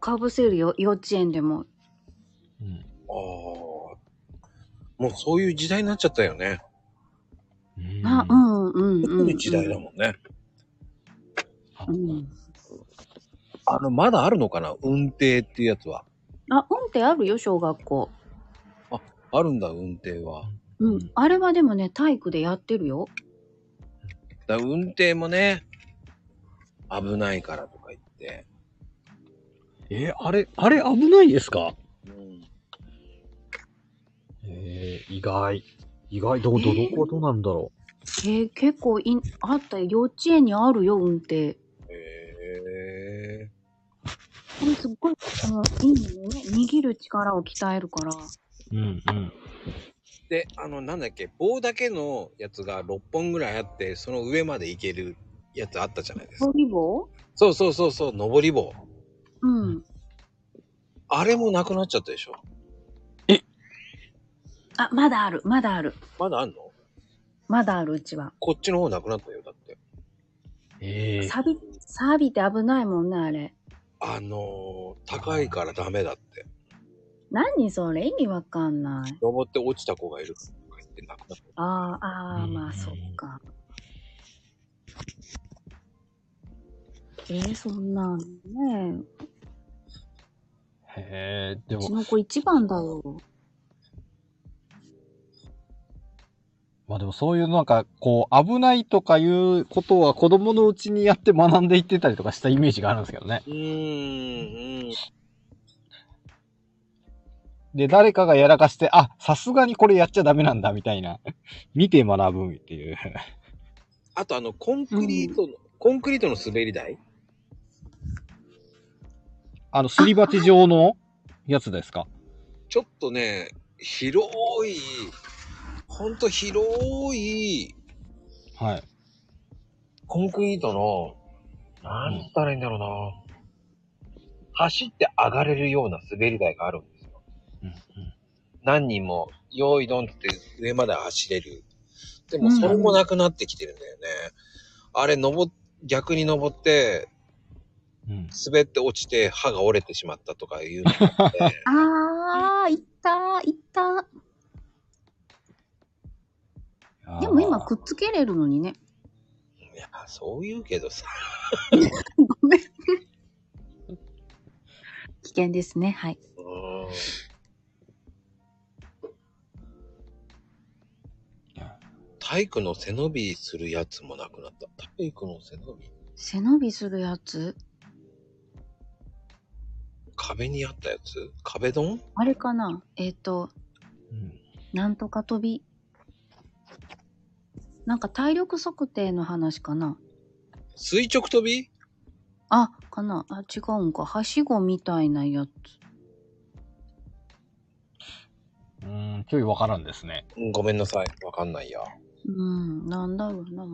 かぶせるよ。幼稚園でも。うん。ああ。もうそういう時代になっちゃったよね。あ、うんうんうん、うん。いい時代だもんね。うん。あの、まだあるのかな？運転っていうやつは。あ、運転あるよ、小学校。あるんだ、運転は。うん。うんあれはでもね、体育でやってるよ。だ運転もね、危ないからとか言って。え、あれ、あれ危ないですか？うん。えー、意外。意外、ど、ど、どこ、どうなんだろえー結構いん、あったよ。幼稚園にあるよ、運転。へえこれすっごい、あの、いいのよね。握る力を鍛えるから。う。うん、うん。で、あの、なんだっけ、棒だけのやつが6本ぐらいあって、その上まで行けるやつあったじゃないですか。ボリボそうそうそうそう、登り棒。うん。あれもなくなっちゃったでしょ。あ、まだある、まだある。まだあんの？まだある、うちは。こっちの方なくなったよ、だって。ええ錆び、錆びて危ないもんね、あれ。あのー、高いからダメだって。何それ？意味わかんない。登って落ちた子がいるとか言ってなくなった。ああ、ああ、うんまあ、そっか。えー、そんなんねへえ、でうちも、の子一番だよ。まあでもそういうなんか、こう、危ないとかいうことは子供のうちにやって学んでいってたりとかしたイメージがあるんですけどね。うーん、うん。で、誰かがやらかして、あ、さすがにこれやっちゃダメなんだ、みたいな。見て学ぶっていう。あとあの、コンクリートの、コンクリートの滑り台？あの、すり鉢状のやつですか？ちょっとね、広い、ほんと広い、はい。コンクリートの、なんつったらいいんだろうな。走って上がれるような滑り台があるんですよ。うんうん何人も、用意ドンって上まで走れる。でも、それもなくなってきてるんだよね。あれ、登っ、逆に登って、うん。滑って落ちて歯が折れてしまったとかいうのがあ ああ、いった、いった。でも今くっつけれるのにね。いや、そう言うけどさ。ごめん。危険ですね。はい。うーん体育の背伸びするやつもなくなった。体育の背伸び背伸びするやつ？壁にあったやつ？壁ドン？あれかな？えっ、と、うんなんとか飛び。なんか体力測定の話かな？垂直跳び？あ、かなあ、違うんか。はしごみたいなやつ。うーん、ちょいわからんですね。うんごめんなさい。わかんないや。うん、なんだろうな。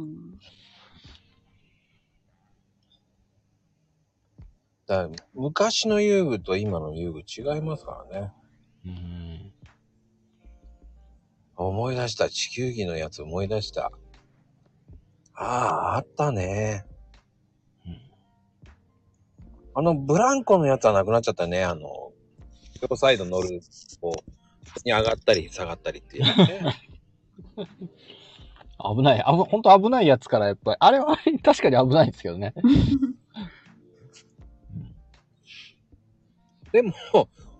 だ昔の遊具と今の遊具違いますからね。うーん。思い出した。地球儀のやつ思い出した。ああ、あったね。うんあの、ブランコのやつはなくなっちゃったね。あの、両サイド乗る、こう、に上がったり下がったりっていうね。危ない。あぶ、本当危ないやつからやっぱり、あれは 確かに危ないんですけどね。でも、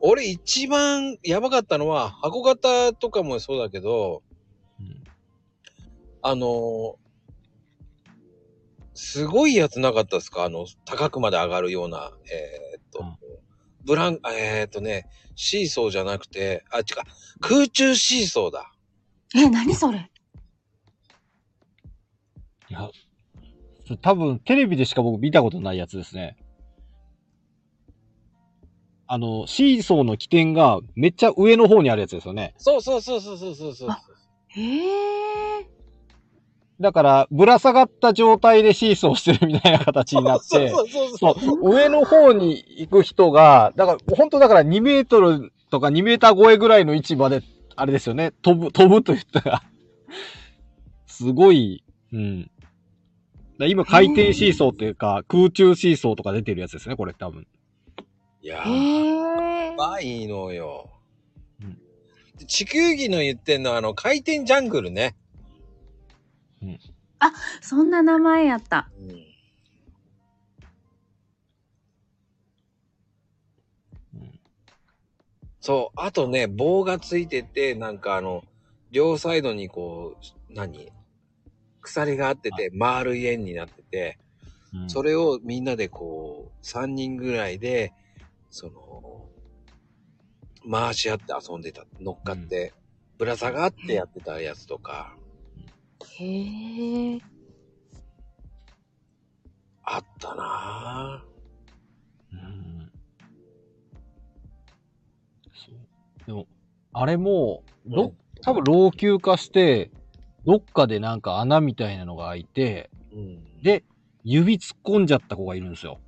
俺一番やばかったのは、箱型とかもそうだけど、うんあのーすごいやつなかったですか？あの、高くまで上がるような、えーっと、うんブラン、えーっとね、シーソーじゃなくて、あ、違う、空中シーソーだ。え、何それ？いや、多分テレビでしか僕見たことないやつですね。あの、シーソーの起点がめっちゃ上の方にあるやつですよね。そうそうそうそうそうそうそう。あへえ。だから、ぶら下がった状態でシーソーしてるみたいな形になって、そうそうそうそそう。う、上の方に行く人が、だから、本当だから2メートルとか2メーター超えぐらいの位置まで、あれですよね、飛ぶ、飛ぶと言ったら、すごい、うん。だ今回転シーソーっていうか、空中シーソーとか出てるやつですね、これ多分。いやへー、え。ばいいのよ。うんで地球儀の言ってんのは、あの、回転ジャングルね。そんな名前やった。うんうんそう。あとね、棒がついてて、なんかあの、両サイドにこう、何？鎖があってて、丸い円になってて、うんそれをみんなでこう、3人ぐらいで、その、回し合って遊んでた。乗っかって、ぶら下がってやってたやつとか、へえ。あったなぁ。うんそう。でも、あれも、どっ多分老朽化して、どっかでなんか穴みたいなのが開いて、うん。で、指突っ込んじゃった子がいるんですよ。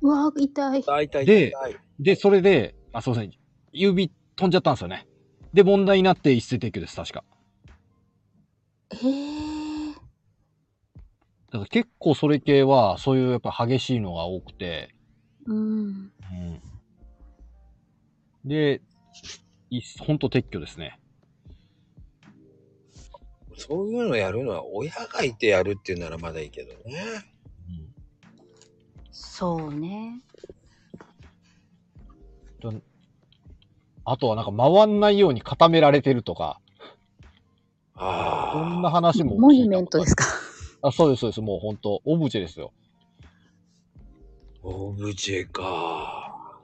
うわ、痛い。大体、で大体で、それで、あ、すいません。指飛んじゃったんですよね。で、問題になって一斉提供です、確か。ええだから結構それ系は、そういうやっぱ激しいのが多くて、うん。うん。で、いほんと撤去ですね。そういうのやるのは親がいてやるっていうならまだいいけどね。うんそうね。あとはなんか回んないように固められてるとか、ああ。そんな話も。モニュメントですか？あ、そうです、そうです。もう本当オブジェですよ。オブジェか。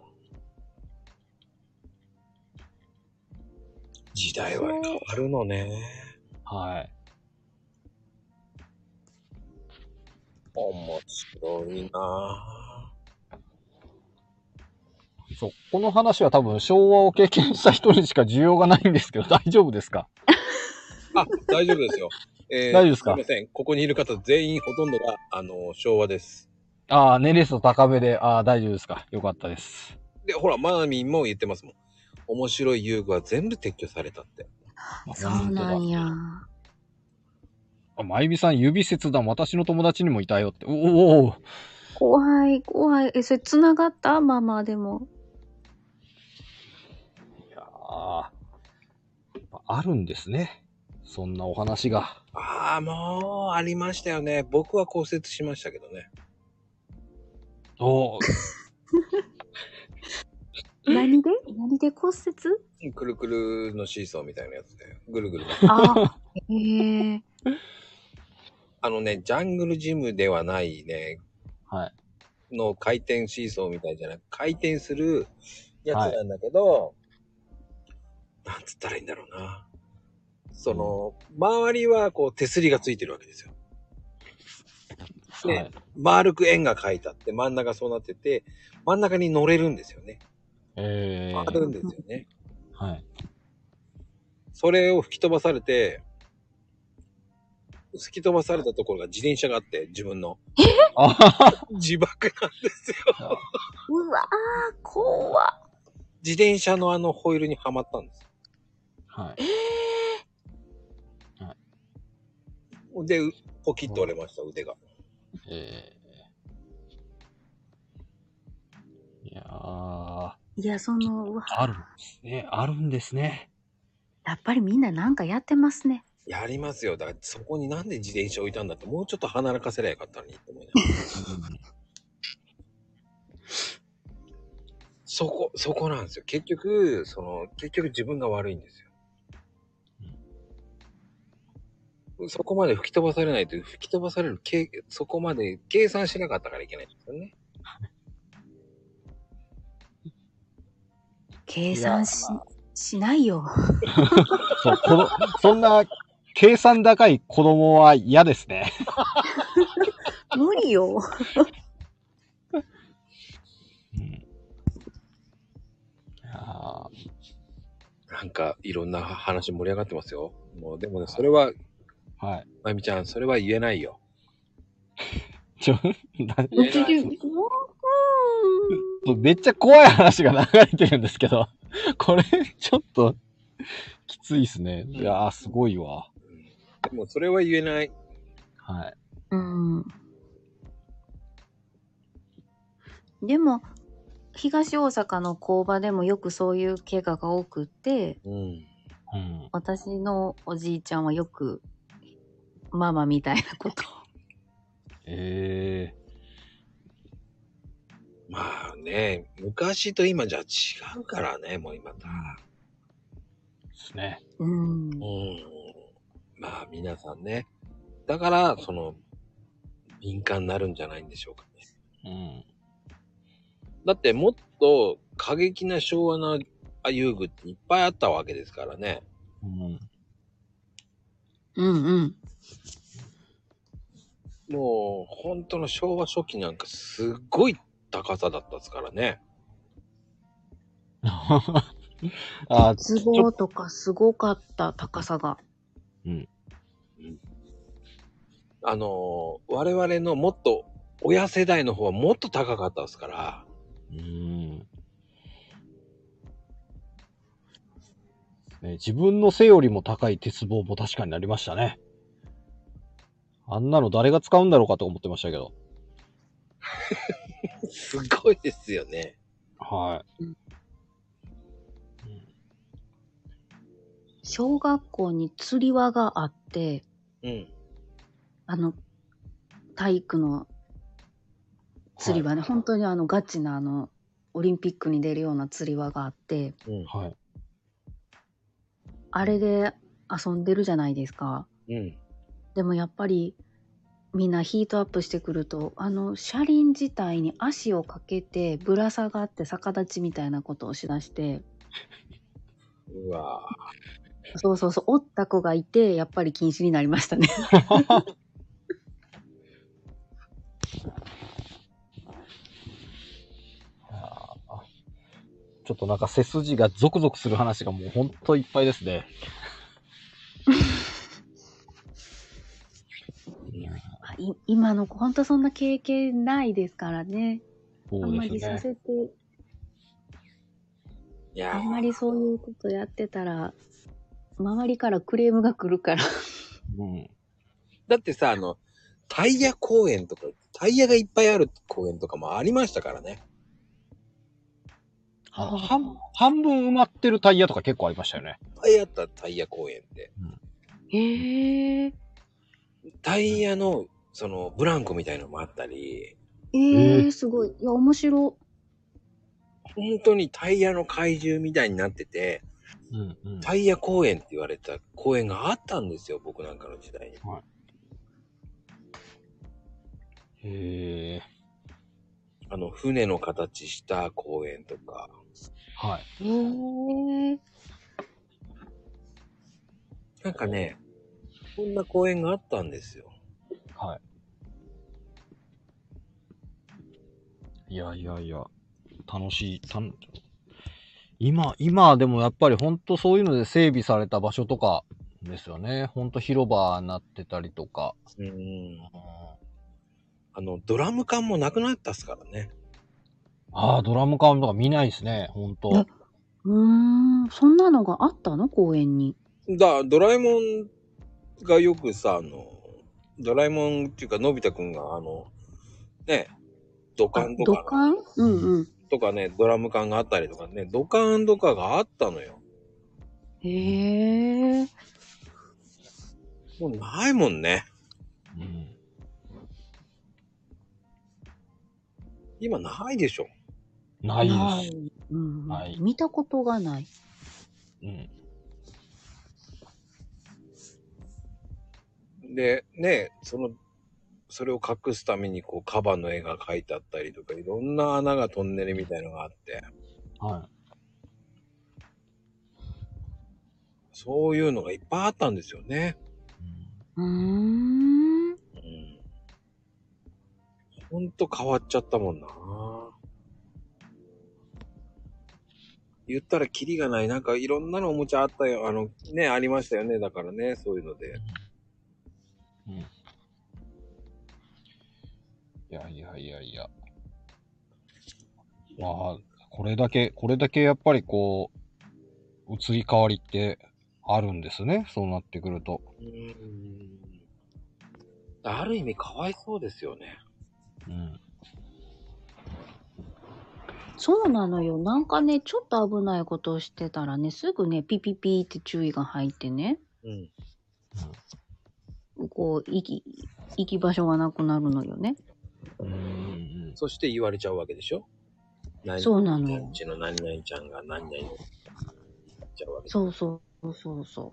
時代は変わるのね。はい。面白いなそう。この話は多分昭和を経験した人にしか需要がないんですけど、大丈夫ですか？あ、大丈夫ですよ。えー大丈夫ですか？すみません。ここにいる方全員ほとんどが、あの、昭和です。ああ、年齢層高めで、ああ、大丈夫ですか？よかったです。で、ほら、マナミンも言ってますもん。面白い遊具は全部撤去されたって。そうなんや。あ、まゆみさん、指切断、私の友達にもいたよって。おおお怖い、怖い。え、それ繋がった？ママでも。いやーやっぱあるんですね。そんなお話が。ああ、もう、ありましたよね。僕は骨折しましたけどね。おお 何で？何で？骨折？くるくるのシーソーみたいなやつで、ぐるぐる。あ、へえ。あのね、ジャングルジムではないね、はい。の回転シーソーみたいじゃなく、回転するやつなんだけど、なんつったらいいんだろうな。その、周りはこう手すりがついてるわけですよ。ではい。丸く円が描いてあって、真ん中そうなってて、真ん中に乗れるんですよね。えあるんですよね。ー、はい。それを吹き飛ばされて、吹き飛ばされたところが自転車があって、自分の。あはは自爆なんですよ。うわー、怖っ。自転車のあのホイールにはまったんです。はい。で、うポキッと折れました、腕が。えー、いやー、いや、その、うわ、あるんですね。あるんですね。やっぱりみんななんかやってますね。やりますよ。だからそこになんで自転車置いたんだって、もうちょっと離かせりゃよかったのにって思いながら。そこ、そこなんですよ。結局、その、結局自分が悪いんですよ。そこまで吹き飛ばされないと、吹き飛ばされるけ、そこまで計算しなかったからいけないんですよね。計算し、しないよ。そう、この、そんな、計算高い子供は嫌ですね。無理よ。なんか、いろんな話盛り上がってますよ。もう、でもね、それは、はい。まゆみちゃん、それは言えないよ。ちょ、なんめっちゃ怖い話が流れてるんですけど、これ、ちょっと、きついっすね。いやー、すごいわ。でも、それは言えない。はい。うん。でも、東大阪の工場でもよくそういう怪我が多くって、うん。うん。私のおじいちゃんはよく、ママみたいなことをえまあね、昔と今じゃ違うからね、もう今だ。ー、ですね。うんう。ん。まあ皆さんね。だから、その、敏感になるんじゃないんでしょうかね。うん。だってもっと過激な昭和な遊具っていっぱいあったわけですからね。うん。うんうん。もう、本当の昭和初期なんかすっごい高さだったですからね。あ鉄棒とかすごかった、高さが。あのー我々のもっと、親世代の方はもっと高かったですから、うん。ね自分の背よりも高い鉄棒も確かになりましたね。あんなの誰が使うんだろうかと思ってましたけど。すごいですよね。はい。小学校に釣り輪があって、うん。あの、体育の釣り輪ね、本当にあのガチなあの、オリンピックに出るような釣り輪があって、うん。はい。あれで遊んでるじゃないですか。うん。でもやっぱりみんなヒートアップしてくるとあの車輪自体に足をかけてぶら下がって逆立ちみたいなことをしだしてうわそうそうそうおった子がいてやっぱり禁止になりましたね。ちょっとなんか背筋がゾクゾクする話がもうほんといっぱいですね。い今の子ほんとそんな経験ないですからねあんまそうですね。りさせてーいやあんまりそういうことやってたら周りからクレームが来るからうん。だってさ、あの、タイヤ公園とか、タイヤがいっぱいある公園とかもありましたからね。あの半半分埋まってるタイヤとか結構ありましたよね。いっぱいあったタイヤ公園って。へえタイヤの、その、ブランコみたいのもあったり、ええー、すごいいや面白本当にタイヤの怪獣みたいになってて、うんうん。タイヤ公園って言われた公園があったんですよ、僕なんかの時代に。へえ。あの、船の形した公園とか。はい。へえなんかね、こんな公園があったんですよ。はい。いやいやいや、楽しい、たん今、今でもやっぱり本当そういうので整備された場所とかですよね。本当広場になってたりとか。うん。あの、ドラム缶もなくなったっすからね。ああ、ドラム缶とか見ないですね、本当えうーん、そんなのがあったの？公園に。だ、ドラえもんがよくさ、あの、ドラえもんっていうか、のび太くんが、あの、ね、土管とか、土管？うんうん。とかね、ドラム缶があったりとかね、土管とかがあったのよ。へえ。もうないもんね。うん。今ないでしょ。ないです。い。うんうんはい見たことがない。うん。で、ね、その、それを隠すために、こう、カバの絵が描いてあったりとか、いろんな穴がトンネルみたいのがあって、はい。そういうのがいっぱいあったんですよね。うーん。うん。ほんと変わっちゃったもんな。言ったらキリがない。なんかいろんなのおもちゃあったよ。あの、ね、ありましたよね。だからね、そういうので。うん。いやいやいやいや。まあ、これだけ、これだけやっぱりこう、移り変わりってあるんですね。そうなってくると。うん。ある意味かわいそうですよね。うん。そうなのよ。なんかね、ちょっと危ないことをしてたらね、すぐね、ピピピって注意が入ってね、うん。こう、行き、行き場所がなくなるのよね。うんうんそして言われちゃうわけでしょ？何そうなのうちの何々ちゃんが何々言っちゃうわけそうそうそうそ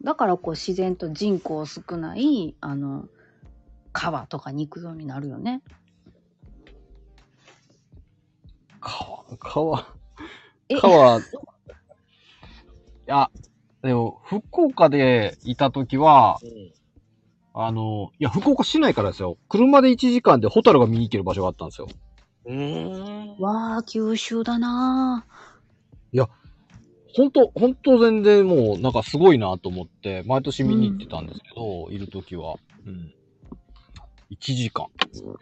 う。だからこう自然と人口少ない、あの、川とかに行くようになるよね。川、川、え？川、いや、でも、福岡でいたときは、うん。あの、いや、福岡市内からですよ。車で1時間でホタルが見に行ける場所があったんですよ。うーん。わあ、九州だなほんと、ほんと全然もう、なんかすごいなと思って、毎年見に行ってたんですけど、いるときは。うん。1時間。やっ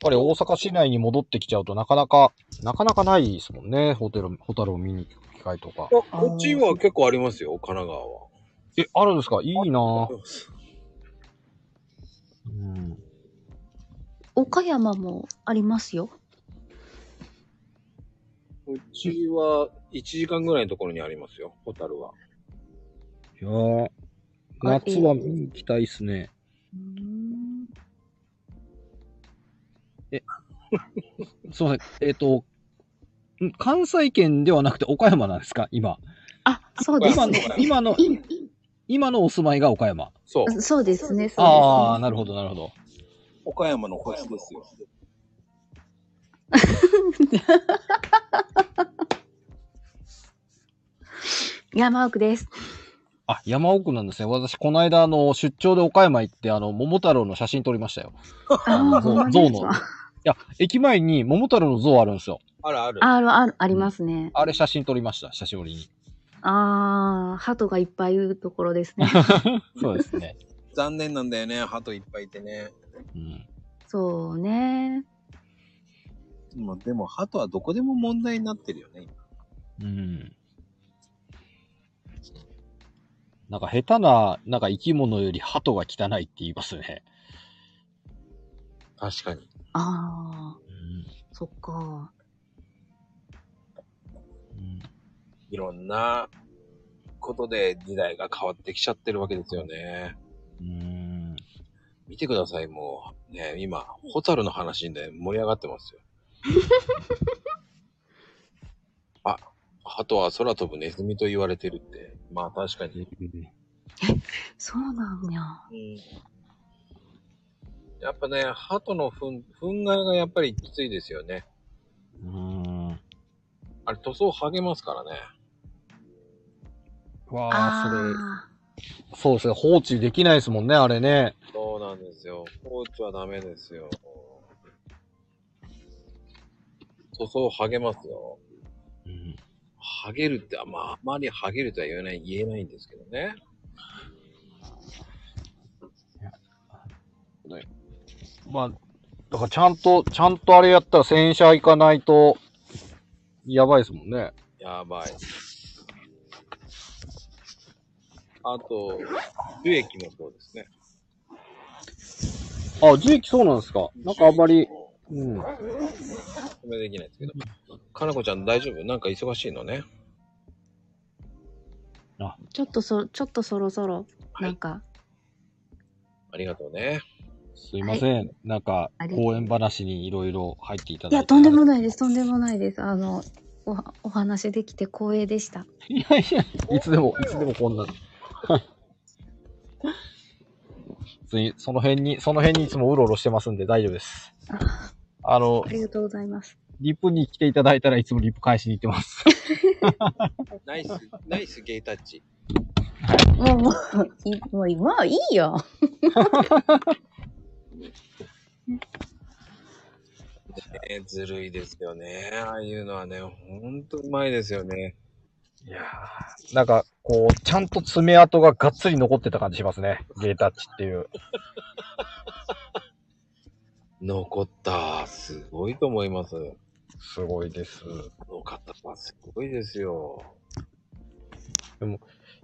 ぱり大阪市内に戻ってきちゃうとなかなか、なかなかないですもんね。ホテル、ホタルを見に行く機会とか。こっちは結構ありますよ、神奈川は。え、あるんですか？いいなぁ。うん。岡山もありますよ。うちは1時間ぐらいのところにありますよ、ホタルは。いやー夏は見に行きたいっすね。すいません。えっ、と、ん関西圏ではなくて岡山なんですか？今。あ、そうです今のね。、今の、い今のお住まいが岡山。そう。そうですね、そうああ、ですね。なるほど、なるほど。岡山の星ですよ。山奥です。あ、山奥なんですね。私、この間、あの、出張で岡山行って、あの、桃太郎の写真撮りましたよ。ああ、象ほんま象の。いですかや、駅前に桃太郎の像あるんですよ。あるある。あるある、ありますね。あれ写真撮りました、久しぶりに。ああ、鳩がいっぱいいるところですね。そうですね。残念なんだよね、鳩いっぱいいてね。うん。そうね。もうでも鳩はどこでも問題になってるよね。うん。なんか下手な、なんか生き物より鳩が汚いって言いますね。確かに。ああ、うん。そっか。うんいろんなことで時代が変わってきちゃってるわけですよね。うん。見てください、もう。ね、今、ホタルの話で盛り上がってますよ。あ、鳩は空飛ぶネズミと言われてるって。まあ確かに。そうなんや。うん。やっぱね、鳩の糞、糞害がやっぱりきついですよね。うん。あれ塗装剥げますからね。わあ、それ、あそうですね。放置できないですもんね、あれね。そうなんですよ。放置はダメですよ。塗装剥げますよ。うん。剥げるって、まあ、あまり剥げるとは言えない、言えないんですけどね。まあ、だからちゃんと、ちゃんとあれやったら洗車行かないと、やばいですもんね。やばい。あと、樹液もそうですね。あ、樹液そうなんですか。なんかあんまり、うん。止めできないですけど。かなこちゃん大丈夫？なんか忙しいのね。あ。ちょっとそ、ちょっとそろそろ、はいなんか、ありがとうね。すいません。なんか公演話にいろいろ入っていただいて。いや、とんでもないです、とんでもないです。あの、おお話できて光栄でした。いやいや、いつでも、いつでもこんな。別に、その辺に、その辺にいつもうろうろしてますんで大丈夫です。ああのあ、りがとうございます。リップに来ていただいたらいつもリップ返しに行ってます。ナイス、ナイスゲイタッチ。もう、もう、いもう、まあいいよ。ね、ずるいですよね。ああいうのはね、ほんとうまいですよね。いやーなんか、こう、ちゃんと爪痕ががっつり残ってた感じしますね。ゲータッチっていう。残った。すごいと思います。すごいです。の方はすごいですよ。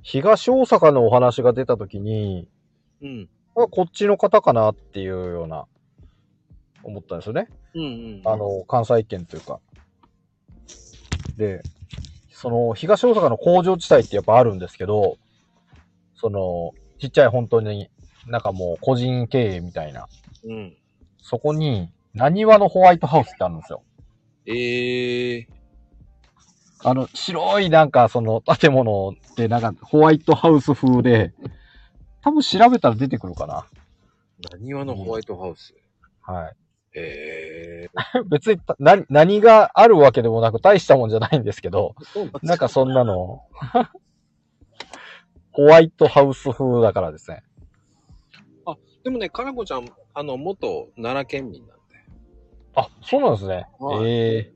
東大阪のお話が出たときに、うん。あこっちの方かなっていうような、思ったんですよね。うんうん。あ、の、関西圏というか。で、その、東大阪の工場地帯ってやっぱあるんですけど、その、ちっちゃい本当に、なんかもう個人経営みたいな。うん。そこに、何話のホワイトハウスってあるんですよ。ええあの、白いなんかその建物ってなんかホワイトハウス風で、多分調べたら出てくるかな。ー、何話のホワイトハウス？はい。ええ 別にた何、何があるわけでもなく大したもんじゃないんですけど、なんかそんなの、ホワイトハウス風だからですね。でもね、かなこちゃん、あの、元奈良県民なんで。あ、そうなんですね。はいええ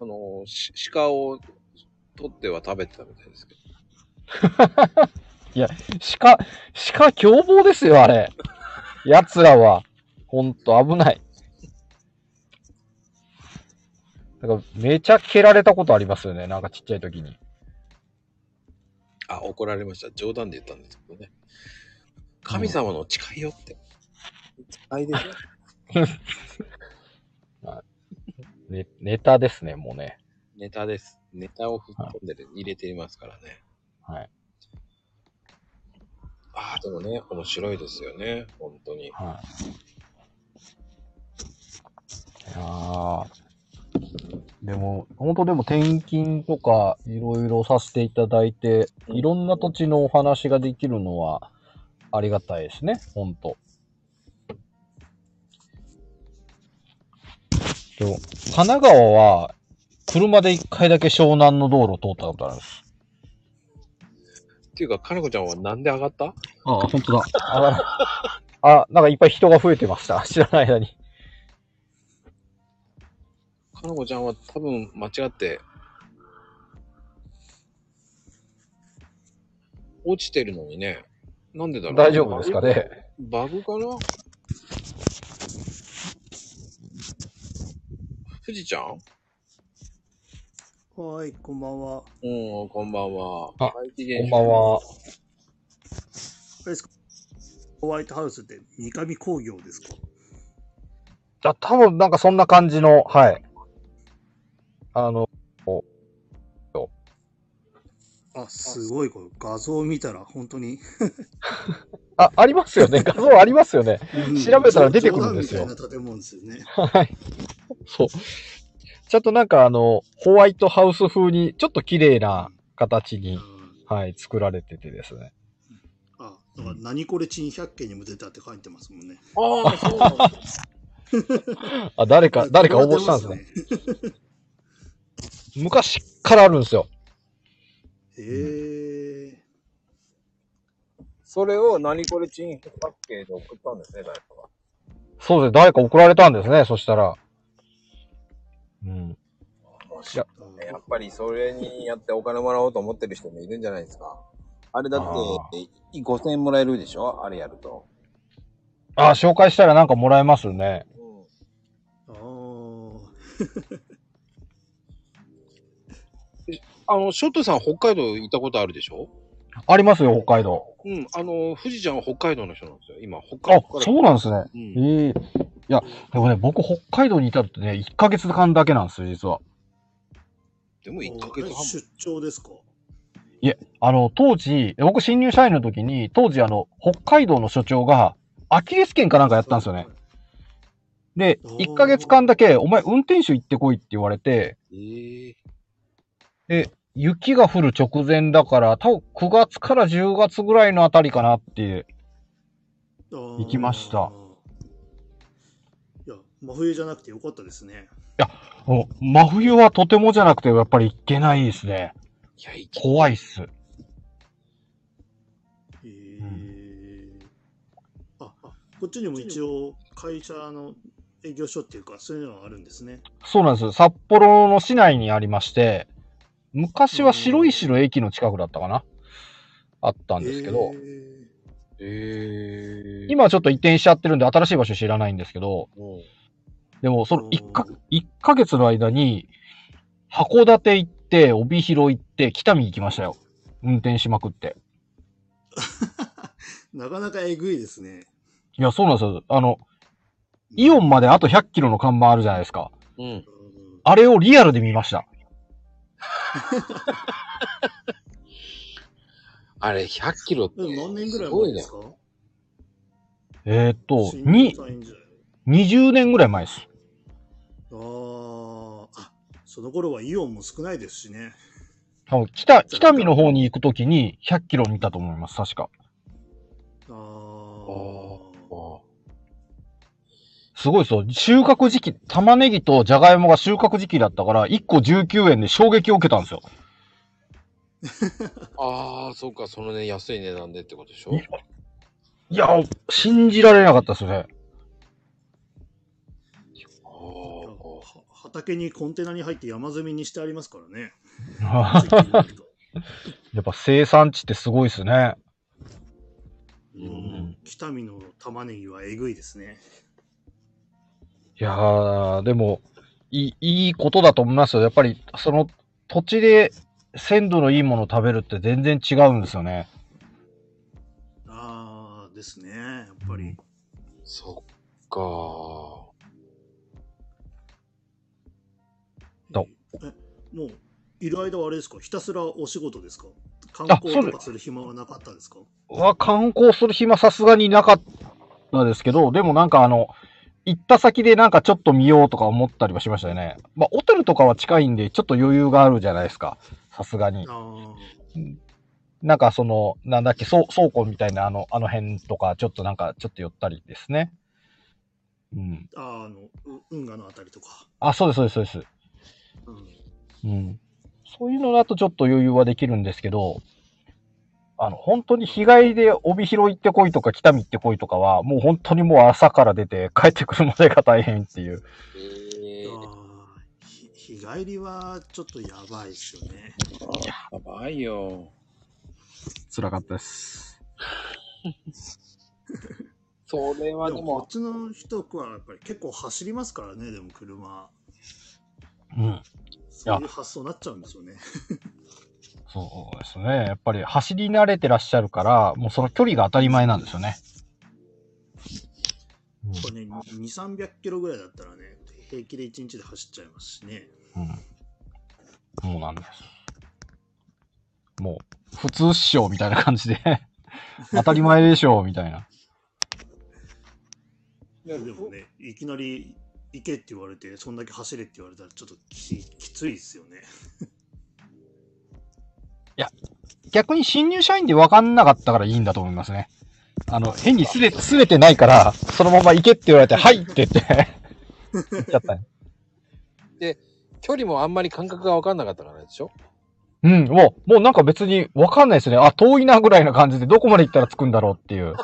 ああの、し鹿を取っては食べてたみたいですけど。鹿、鹿凶暴ですよ、あれ。奴らは。ほんと危ない。なんかめちゃ蹴られたことありますよね。なんかちっちゃい時に。あ、怒られました。冗談で言ったんですけどね。神様の誓いよって。誓いでしょ ね、ネタですね、もうね。ネタです。ネタを吹っ込んでる入れていますからね。はい。ああ、でもね、面白いですよね。本当に。はい。いやーでも、本当でも転勤とかいろいろさせていただいて、いろんな土地のお話ができるのはありがたいですね、本当でも、神奈川は車で一回だけ湘南の道路通ったことあるんです。っていうか、かなこちゃんはなんで上がった？ああ、本当だ。あ、あなんかいっぱい人が増えてました。知らない間に。かなこちゃんは多分間違って、落ちてるのにね。なんでだろう大丈夫ですかね。バグかな？富士ちゃん？はい、こんばんは。うん、こんばんは。あこん現ばんは。あれですか？ホワイトハウスって三上工業ですか？あ、多分なんかそんな感じの、はい。あの、あ、すごい、これ画像を見たら本当に。あ、ありますよね。画像ありますよね。調べたら出てくるんですよ冗談みたいな建物ですよね。はい。そう。ちょっとなんかあの、ホワイトハウス風に、ちょっと綺麗な形に、はい、作られててですね。あ、だから何これ珍百景にも出たって書いてますもんね。ああ、そうなんだ。あ、誰か、誰か応募したんですね。昔からあるんですよ。へえそれを何これ珍百景で送ったんですね、誰かが。そうですね。誰か送られたんですね。そしたら。うん。いやー。やっぱりそれにやってお金もらおうと思ってる人もいるんじゃないですか。あれだってあ、5000円もらえるでしょ？あれやると。あ、紹介したらなんかもらえますね。うん。あーあの、ショットさん北海道行ったことあるでしょ？ありますよ、北海道。うん。あの、富士ちゃんは北海道の人なんですよ。今、北あ海道か、ら。そうなんですね。うん。ええいや、でもね、僕、北海道にいたってね、1ヶ月間だけなんですよ、実は。でも1ヶ月半。出張ですか？あの、当時、僕、新入社員の時に、当時、あの、北海道の所長が、アキレス腱かなんかやったんですよね。で、おー1ヶ月間だけ、お前、運転手行ってこいって言われて、ええで、雪が降る直前だから、多分9月から10月ぐらいのあたりかなって、行行きました。いや、真冬じゃなくてよかったですね。もう真冬はとてもじゃなくて、やっぱり行けないですね。いや、怖いっす。へえあ、あこっちにも一応会社の営業所っていうか、そういうのがあるんですね。そうなんです。札幌の市内にありまして、昔は白石の駅の近くだったかな？あったんですけど、ええ今はちょっと移転しちゃってるんで新しい場所知らないんですけど、うんでもその1か、一ヶ月の間に、函館行って、帯広行って、北見行きましたよ。運転しまくって。なかなかえぐいですね。いや、そうなんですよ。あの、イオンまであと100キロの看板あるじゃないですか。うん。うんあれをリアルで見ました。あれ、100キロって。何年ぐらいすごいね前です。かえーっと、新に入、社員時代20年ぐらい前です。あーあ、その頃はイオンも少ないですしね。多分北、北見の方に行くときに100キロ見たと思います、確か。すごいですよ。収穫時期、玉ねぎとじゃがいもが収穫時期だったから、1個19円で衝撃を受けたんですよ。ああ、そうか、そのね、安い値段でってことでしょ？いや、信じられなかったですね。あはあ。畑にコンテナに入って山積みにしてありますからね。やっぱ生産地ってすごいですね。うん北見の玉ねぎはえぐいですね。いやー、でも、いい、いいことだと思いますよ。やっぱり、その土地で鮮度のいいものを食べるって全然違うんですよね。ああ、ですね。やっぱり。そっか。どえ、もう、いる間はあれですか？ひたすらお仕事ですか？観光とかする暇はなかったですか？は、観光する暇さすがになかったですけど、でもなんかあの、行った先でなんかちょっと見ようとか思ったりはしましたよね。まあ、小樽とかは近いんで、ちょっと余裕があるじゃないですか。さすがに。あなんかその、なんだっけ、倉庫みたいなあの、あの辺とか、ちょっとなんか、ちょっと寄ったりですね。うん。あ、ああの、う運河のあたりとか。あ、そうです、そうです、そうです。うん。うん。そういうのだとちょっと余裕はできるんですけど、あの、本当に日帰りで帯広行ってこいとか北見行ってこいとかは、もう本当にもう朝から出て帰ってくるまでが大変っていう。えああ、ひ日帰りはちょっとやばいですよね。やばいよ。辛かったです。それはでもでもこっ、ちの人はやっぱり結構走りますからね、でも車。うん。そういう発想になっちゃうんですよね。そうですね。やっぱり走り慣れてらっしゃるから、もうその距離が当たり前なんですよね。うんこれね、2、300キロぐらいだったらね、平気で1日で走っちゃいますしね。うん。そうなんです。もう、普通っしょ、みたいな感じで。当たり前でしょ、みたいな。でもね、いきなり行けって言われて、そんだけ走れって言われたらちょっとききついですよね。逆に新入社員で分かんなかったからいいんだと思いますね。あの、変にすれ、すれてないから、そのまま行けって言われて、はいって言って、行っちゃったね。距離もあんまり感覚が分かんなかったからでしょ？うん、もう、もうなんか別に分かんないですね。あ、遠いなぐらいな感じで、どこまで行ったら着くんだろうっていう。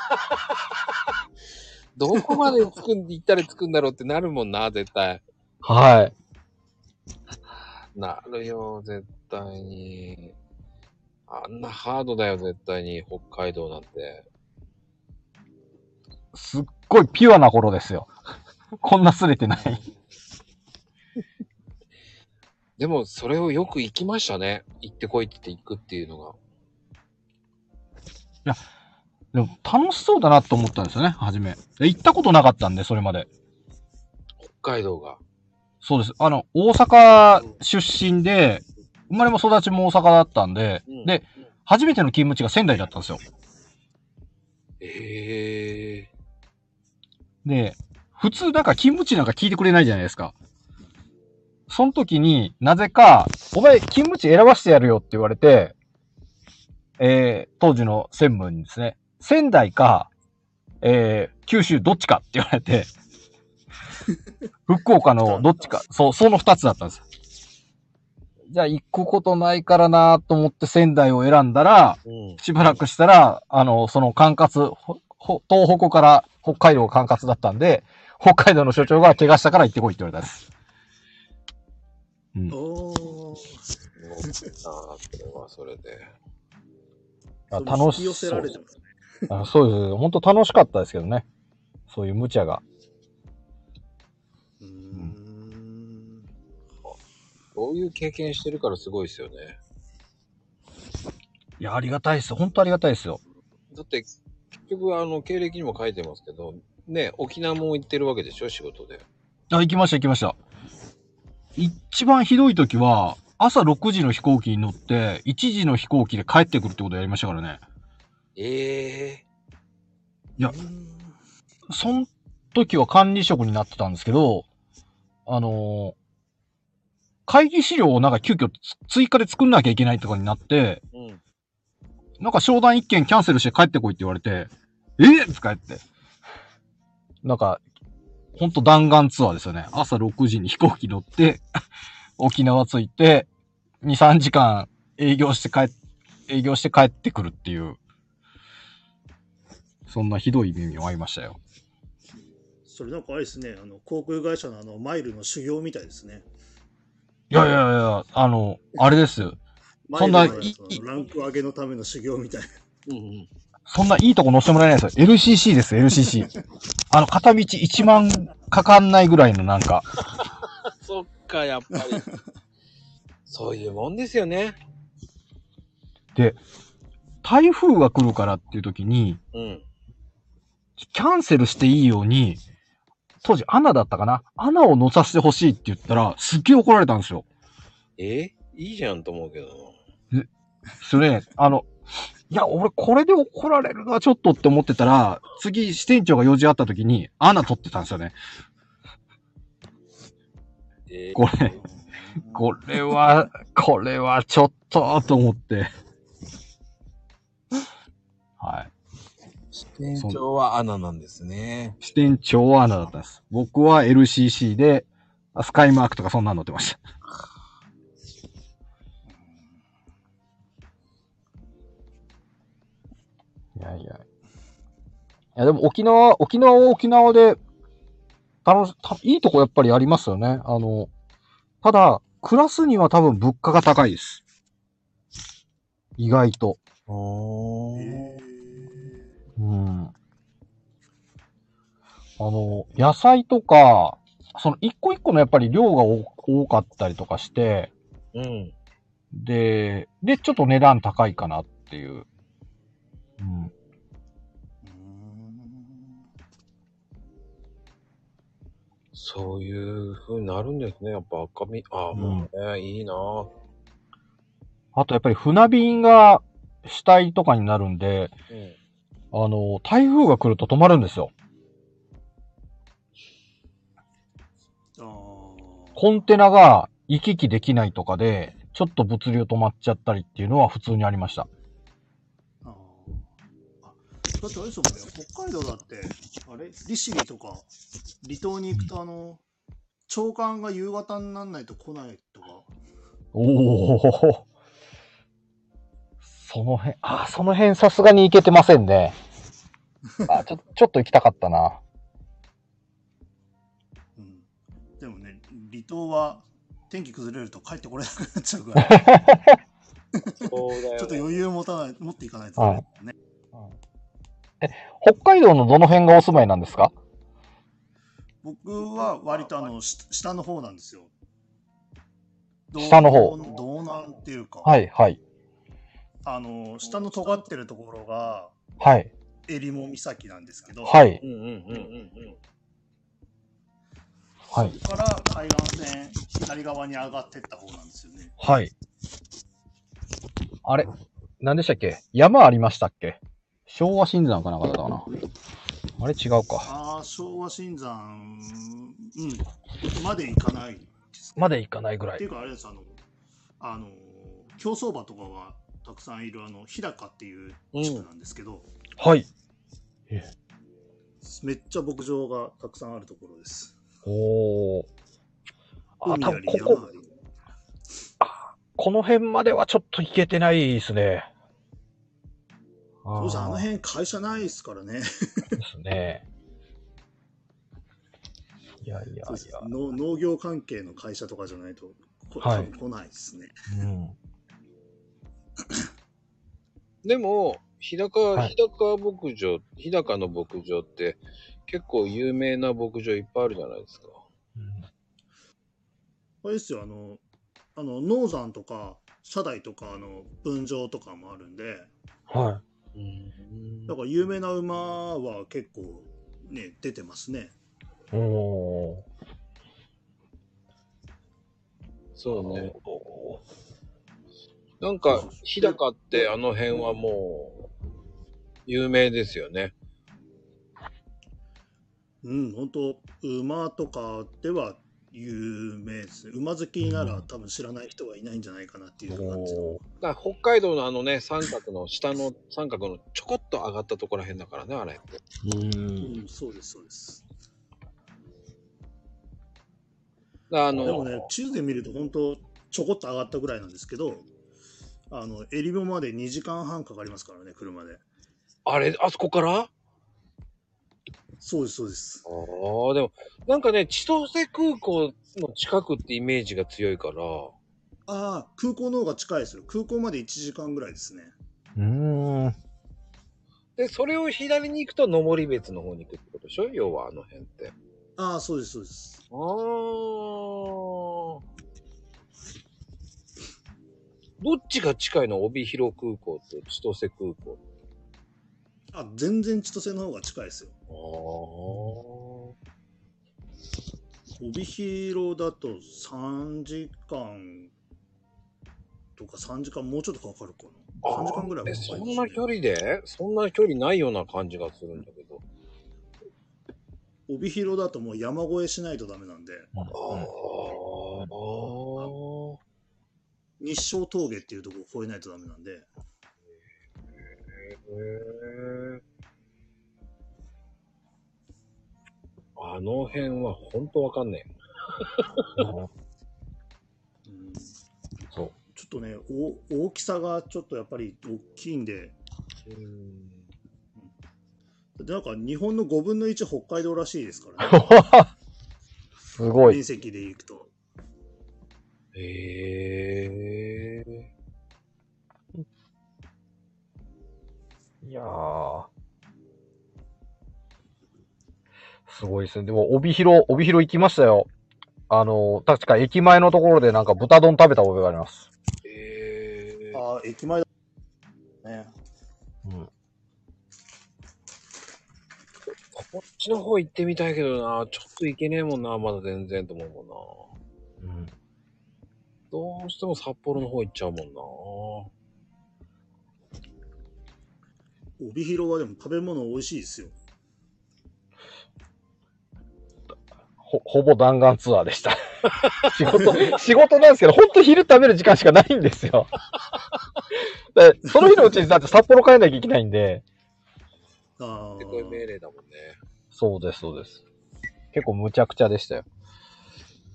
どこまで着くん、行ったら着くんだろうってなるもんな、絶対。はい。なるよ、絶対に。あんなハードだよ、絶対に、北海道なんて。すっごいピュアな頃ですよ。こんなすれてない。でも、それをよく行きましたね。行ってこいって言って行くっていうのが。でも楽しそうだなと思ったんですよね、初め。で行ったことなかったんで、それまで。北海道が。そうです。あの、大阪出身で、生まれも育ちも大阪だったんで、うんで、初めての勤務地が仙台だったんですよ。ええで、普通なんか勤務地なんか聞いてくれないじゃないですか。その時になぜか、お前勤務地選ばせてやるよって言われて、えー、当時の専務にですね、仙台か、えー、九州どっちかって言われて、福岡のどっちか、そう、その二つだったんです。じゃあ行くことないからなと思って仙台を選んだら、うん。しばらくしたら、あの、その管轄、ほほ東北から北海道管轄だったんで、北海道の所長が怪我したから行ってこいって言われたんです。うん。おー。乗ったな、それはそれで。あ楽し引き寄せられてますね。あそうです。本当楽しかったですけどね。そういう無茶が。そういう経験してるからすごいですよね。いや、ありがたいです。本当ありがたいですよ。だって、結局、あの、経歴にも書いてますけど、ね、沖縄も行ってるわけでしょ、仕事で。あ、行きました行きました。一番ひどい時は、朝6時の飛行機に乗って、1時の飛行機で帰ってくるってことやりましたからね。ええいやその時は管理職になってたんですけど、あのー会議資料をなんか急遽つ追加で作んなきゃいけないとかになって、うん。なんか商談一件キャンセルして帰ってこいって言われて、え？ー、って帰って。なんか、ほんと弾丸ツアーですよね。朝6時に飛行機乗って、沖縄着いて、2、3時間営業して帰っ、営業して帰ってくるっていう、そんなひどい目に遭いましたよ。それなんかあれですね、あの、航空会社のあの、マイルの修行みたいですね。いやいやいや、あの、あれですよ。そんないいランク上げのための修行みたいな。うんうん。そんないいとこ乗せてもらえないですよ。LCC ですよ、LCC。あの、片道1万かかんないぐらいのなんか。そっか、やっぱり。そういうもんですよね。台風が来るからっていう時に、うん。キャンセルしていいように、当時アナだったかな？アナを乗させてほしいって言ったら、すっげえ怒られたんですよ。え？いいじゃんと思うけど。それね、あの、いや、俺これで怒られるのはちょっとって思ってたら、次支店長が用事あった時に、アナ取ってたんですよね。え？これ、これは、これはちょっと、と思って。はい。支店長はアナなんですね。支店長はアナだったんです。僕は LCC で、あスカイマークとかそんなの乗ってました。いやいや。いやでも沖縄、沖縄は沖縄で、楽し、たいいとこやっぱりありますよね。あの、ただ、暮らすには多分物価が高いです。意外と。おえうん。あの、野菜とか、その一個一個のやっぱり量が多多かったりとかして、うん。で、で、ちょっと値段高いかなっていう。うん。ーそういう風になるんですね。やっぱ赤身。ああ、うんもうね、いいなあとやっぱり船便が主体とかになるんで、うん。あの、台風が来ると止まるんですよ。コンテナが行き来できないとかで、ちょっと物流止まっちゃったりっていうのは普通にありました。あーあだってあれですもんね、北海道だって、あれ？利尻とか、離島に行くとあの、長官が夕方にならないと来ないとか、おお。その辺、あ、その辺さすがに行けてませんね。あ、ちょ、ちょっと行きたかったな。うん。でもね、離島は天気崩れると帰ってこれなくなっちゃうから、そうだよ、ね。ちょっと余裕持たない、持っていかないとダメだね。北海道のどの辺がお住まいなんですか？僕は割とあの、し下の方なんですよ。下の方道道南っていうか、はい、はい。あの、下の尖ってるところが、はい。襟裳岬なんですけど、はい。うんうんうんうんうん。はい。そこから海岸線、左側に上がってった方なんですよね。はい。あれ？何でしたっけ？山ありましたっけ？昭和新山かなんかだったかな？あれ？違うか。ああ、昭和新山、うん、まで行かないですね。まで行かないぐらい。っていうか、あれです、あの、あの、競走馬とかがたくさんいる、あの、日高っていう地区なんですけど、はい。めっちゃ牧場がたくさんあるところです。おー。あ、多分ここ。この辺まではちょっと行けてないですね。そうですあのー辺会社ないですからね。ですね。いやいやいや。農農業関係の会社とかじゃないと、こはい多分来ないですね。うん。でも、日高、はい日高牧場、日高の牧場って結構有名な牧場いっぱいあるじゃないですか。あれですよ、あの、あの、農山とか、社台とか、あの、分場とかもあるんで、はうんだから有名な馬は結構ね、出てますね。い。おー。そうね。なんか、日高ってあの辺はもう、有名ですよね。うん、本当馬とかでは有名ですね。馬好きなら多分知らない人はいないんじゃないかなっていう感じだ北海道のあのね、三角の下の三角のちょこっと上がったところら辺だからね、あれって。うん。うん、そうです、そうです。あの、でもね、地図で見ると本当ちょこっと上がったぐらいなんですけど、あの、襟裳まで2時間半かかりますからね、車で。あれ、あそこから？そうです、そうです。ああ、でも、なんかね、千歳空港の近くってイメージが強いから、ああ、空港の方が近いですよ。空港まで1時間ぐらいですね。うーん。で、それを左に行くと登別の方に行くってことでしょ？要はあの辺って。ああ、そうです、そうです。ああ。どっちが近いの？帯広空港と千歳空港。あ、全然千歳の方が近いですよ。ああ。帯広だと3時間とか3時間もうちょっとかかるかな。3時間ぐらいかかりますねそんな距離で？そんな距離ないような感じがするんだけど。帯広だともう山越えしないとダメなんで、ああ。日照峠っていうところを越えないとダメなんで、へえ。あの辺は本当わかんねうんそう。ちょっとねお、大きさがちょっとやっぱり大きいんで、え。うん。でなんか日本の5分の1北海道らしいですからね、すごい面。積でいくと。へえ。いやー。すごいですね。でも、帯広、帯広行きましたよ。あの、確か駅前のところでなんか豚丼食べた覚えがあります。へえ。ああ、駅前だ。ね。うん。こっちの方行ってみたいけどな、ちょっと行けねえもんな、まだ全然と思うもんな。うん。どうしても札幌の方行っちゃうもんな。帯広はでも食べ物美味しいですよ。ほ、ほぼ弾丸ツアーでした。仕事、仕事なんですけど、ほんと昼食べる時間しかないんですよ。でその日のうちにだって札幌帰んなきゃいけないんで。あで、これ命あ。令だもんね。そうです、そうです。結構むちゃくちゃでしたよ。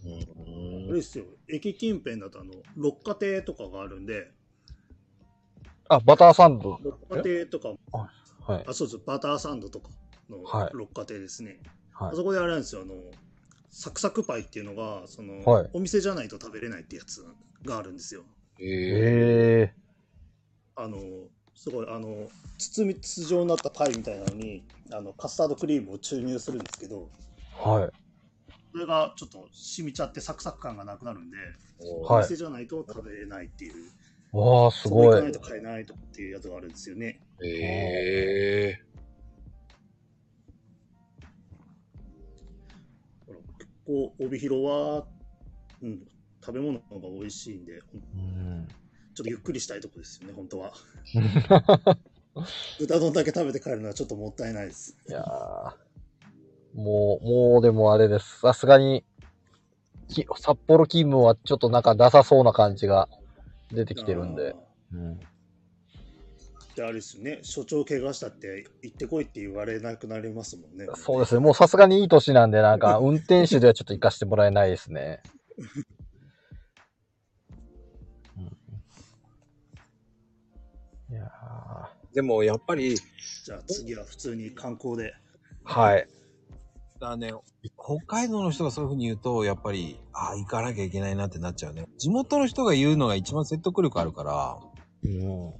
うんあれですよ。駅近辺だとあの、六花亭とかがあるんで、あ、バターサンド。六花亭とか、はい。あ、そうです。バターサンドとかのはい六花亭ですね。はいあそこであれなんですよ。あの、サクサクパイっていうのが、その、はいお店じゃないと食べれないってやつがあるんですよ。へえ。へえあの、すごい、あの、筒み筒状になったパイみたいなのに、あの、カスタードクリームを注入するんですけど、ー。はい。それがちょっと染みちゃってサクサク感がなくなるんで、はいお店じゃないと食べれないっていう、わあ、すごい。かないと買えないとかっていうやつがあるんですよね。へえ。ほら結構、帯広は、うん、食べ物が美味しいんで、うん。ちょっとゆっくりしたいとこですよね、本当は。豚丼だけ食べて帰るのはちょっともったいないです。いやーもう、もうでもあれです。さすがに、き札幌勤務はちょっとなんかダサそうな感じが出てきてるんで。うん。で、あれですよね、所長怪我したって行ってこいって言われなくなりますもんね。そうですね。もうさすがにいい年なんで、なんか 運転手ではちょっと行かせてもらえないですね。うん、いやでもやっぱり、じゃあ次は普通に観光で。ーはい。だね、北海道の人がそういうふうに言うと、やっぱり、ああ、行かなきゃいけないなってなっちゃうね。地元の人が言うのが一番説得力あるから、うん。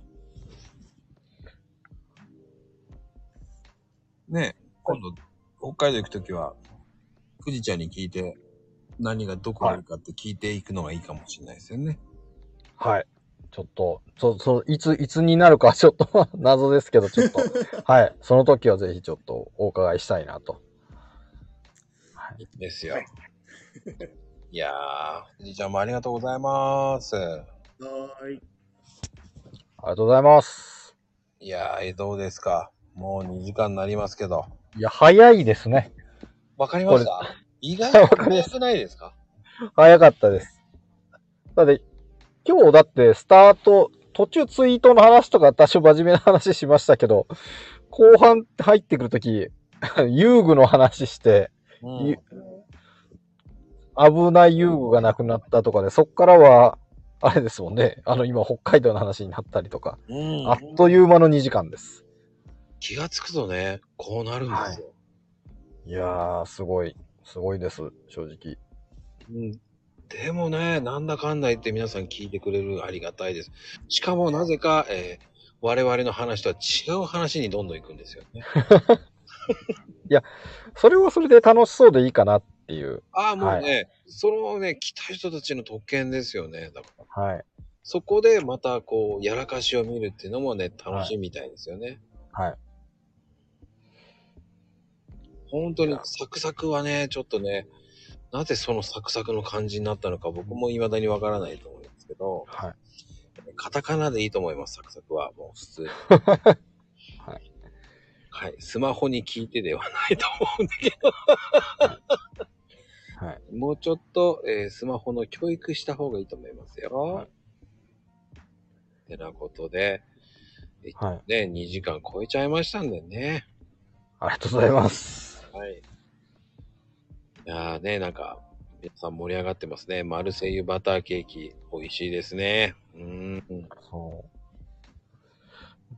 ね、今度、北海道行くときは、富士ちゃんに聞いて、何がどこがいいかって聞いていくのがいいかもしれないですよね。はい。ちょっと、そ、そ、いつ、いつになるかちょっと 謎ですけど、ちょっと、はい。その時はぜひちょっとお伺いしたいなと。はい。ですよ。はいい、やー、富士ちゃんもありがとうございます。はーい。ありがとうございます。いやー、どうですか？もう2時間になりますけど。いや、早いですね。わかりました？意外と早くないですか？早かったです。だって、今日だってスタート、途中ツイートの話とか多少真面目な話しましたけど、後半入ってくるとき、遊具の話して、危ない遊具がなくなったとかで、そっからは、あれですもんね。あの、今、北海道の話になったりとか、うんあっという間の2時間です。気がつくとね、こうなるんですよ。いやー、すごい、すごいです、正直。うん。でもね、なんだかんだ言って皆さん聞いてくれるありがたいです。しかもなぜか、えー我々の話とは違う話にどんどん行くんですよね。それはそれで楽しそうでいいかなっていう。ああ、もうね、そのね、来た人たちの特権ですよね。だからはい。そこでまたこう、やらかしを見るっていうのもね、楽しいみたいですよね。はい。本当にサクサクはね、ちょっとね、なぜそのサクサクの感じになったのか僕も未だにわからないと思うんですけど、はい。カタカナでいいと思います、サクサクは。もう普通に。はい。はい。スマホに聞いてではないと思うんだけど、はい。もうちょっと、えースマホの教育した方がいいと思いますよ。はいてなことで、はい。ね、2時間超えちゃいましたんでね。ありがとうございます。はい。いやーね、なんか、皆さん盛り上がってますね。マルセイユバターケーキ、美味しいですね。うーん。そう。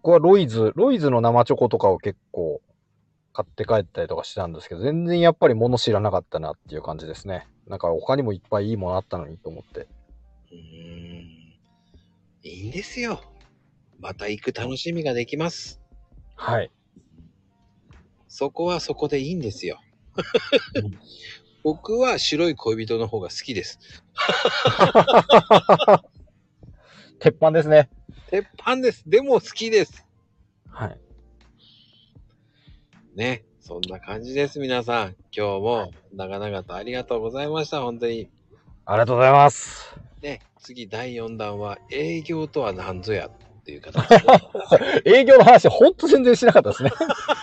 僕はロイズ、ロイズの生チョコとかを結構買って帰ったりとかしたんですけど、全然やっぱり物知らなかったなっていう感じですね。なんか他にもいっぱいいいものあったのにと思って。うーん。いいんですよ。また行く楽しみができます。はい。そこはそこでいいんですようん。僕は白い恋人の方が好きです。鉄板ですね。鉄板です。でも好きです。はい。ね。そんな感じです、皆さん。今日も長々とありがとうございました。本当に。ありがとうございます。ね。次第4弾は営業とは何ぞやっていう形で 営業の話、ほんと全然しなかったですね。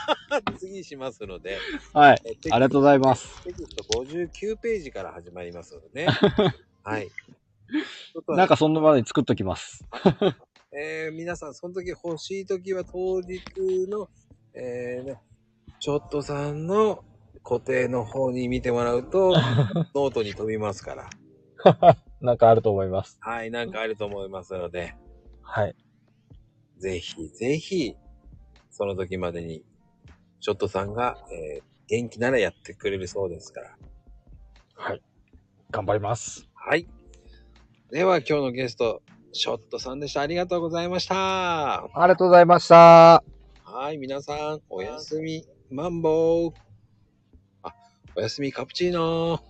次しますので。はい。えありがとうございます。テキスト59ページから始まりますのでね。はい。ちょっとなんかそんなまでに作っときます。えー皆さん、その時欲しい時は当日の、えーね、ちょっとさんの固定の方に見てもらうと、ノートに飛びますから。なんかあると思います。はい、なんかあると思いますので、はい。ぜひぜひ、その時までに、ちょっとさんが、えー元気ならやってくれるそうですから。はい。頑張ります。はい。では、今日のゲスト、ショットさんでした。ありがとうございました。ありがとうございました。はい、皆さん、おやすみ、マンボウ。あ、おやすみ、カプチーノ。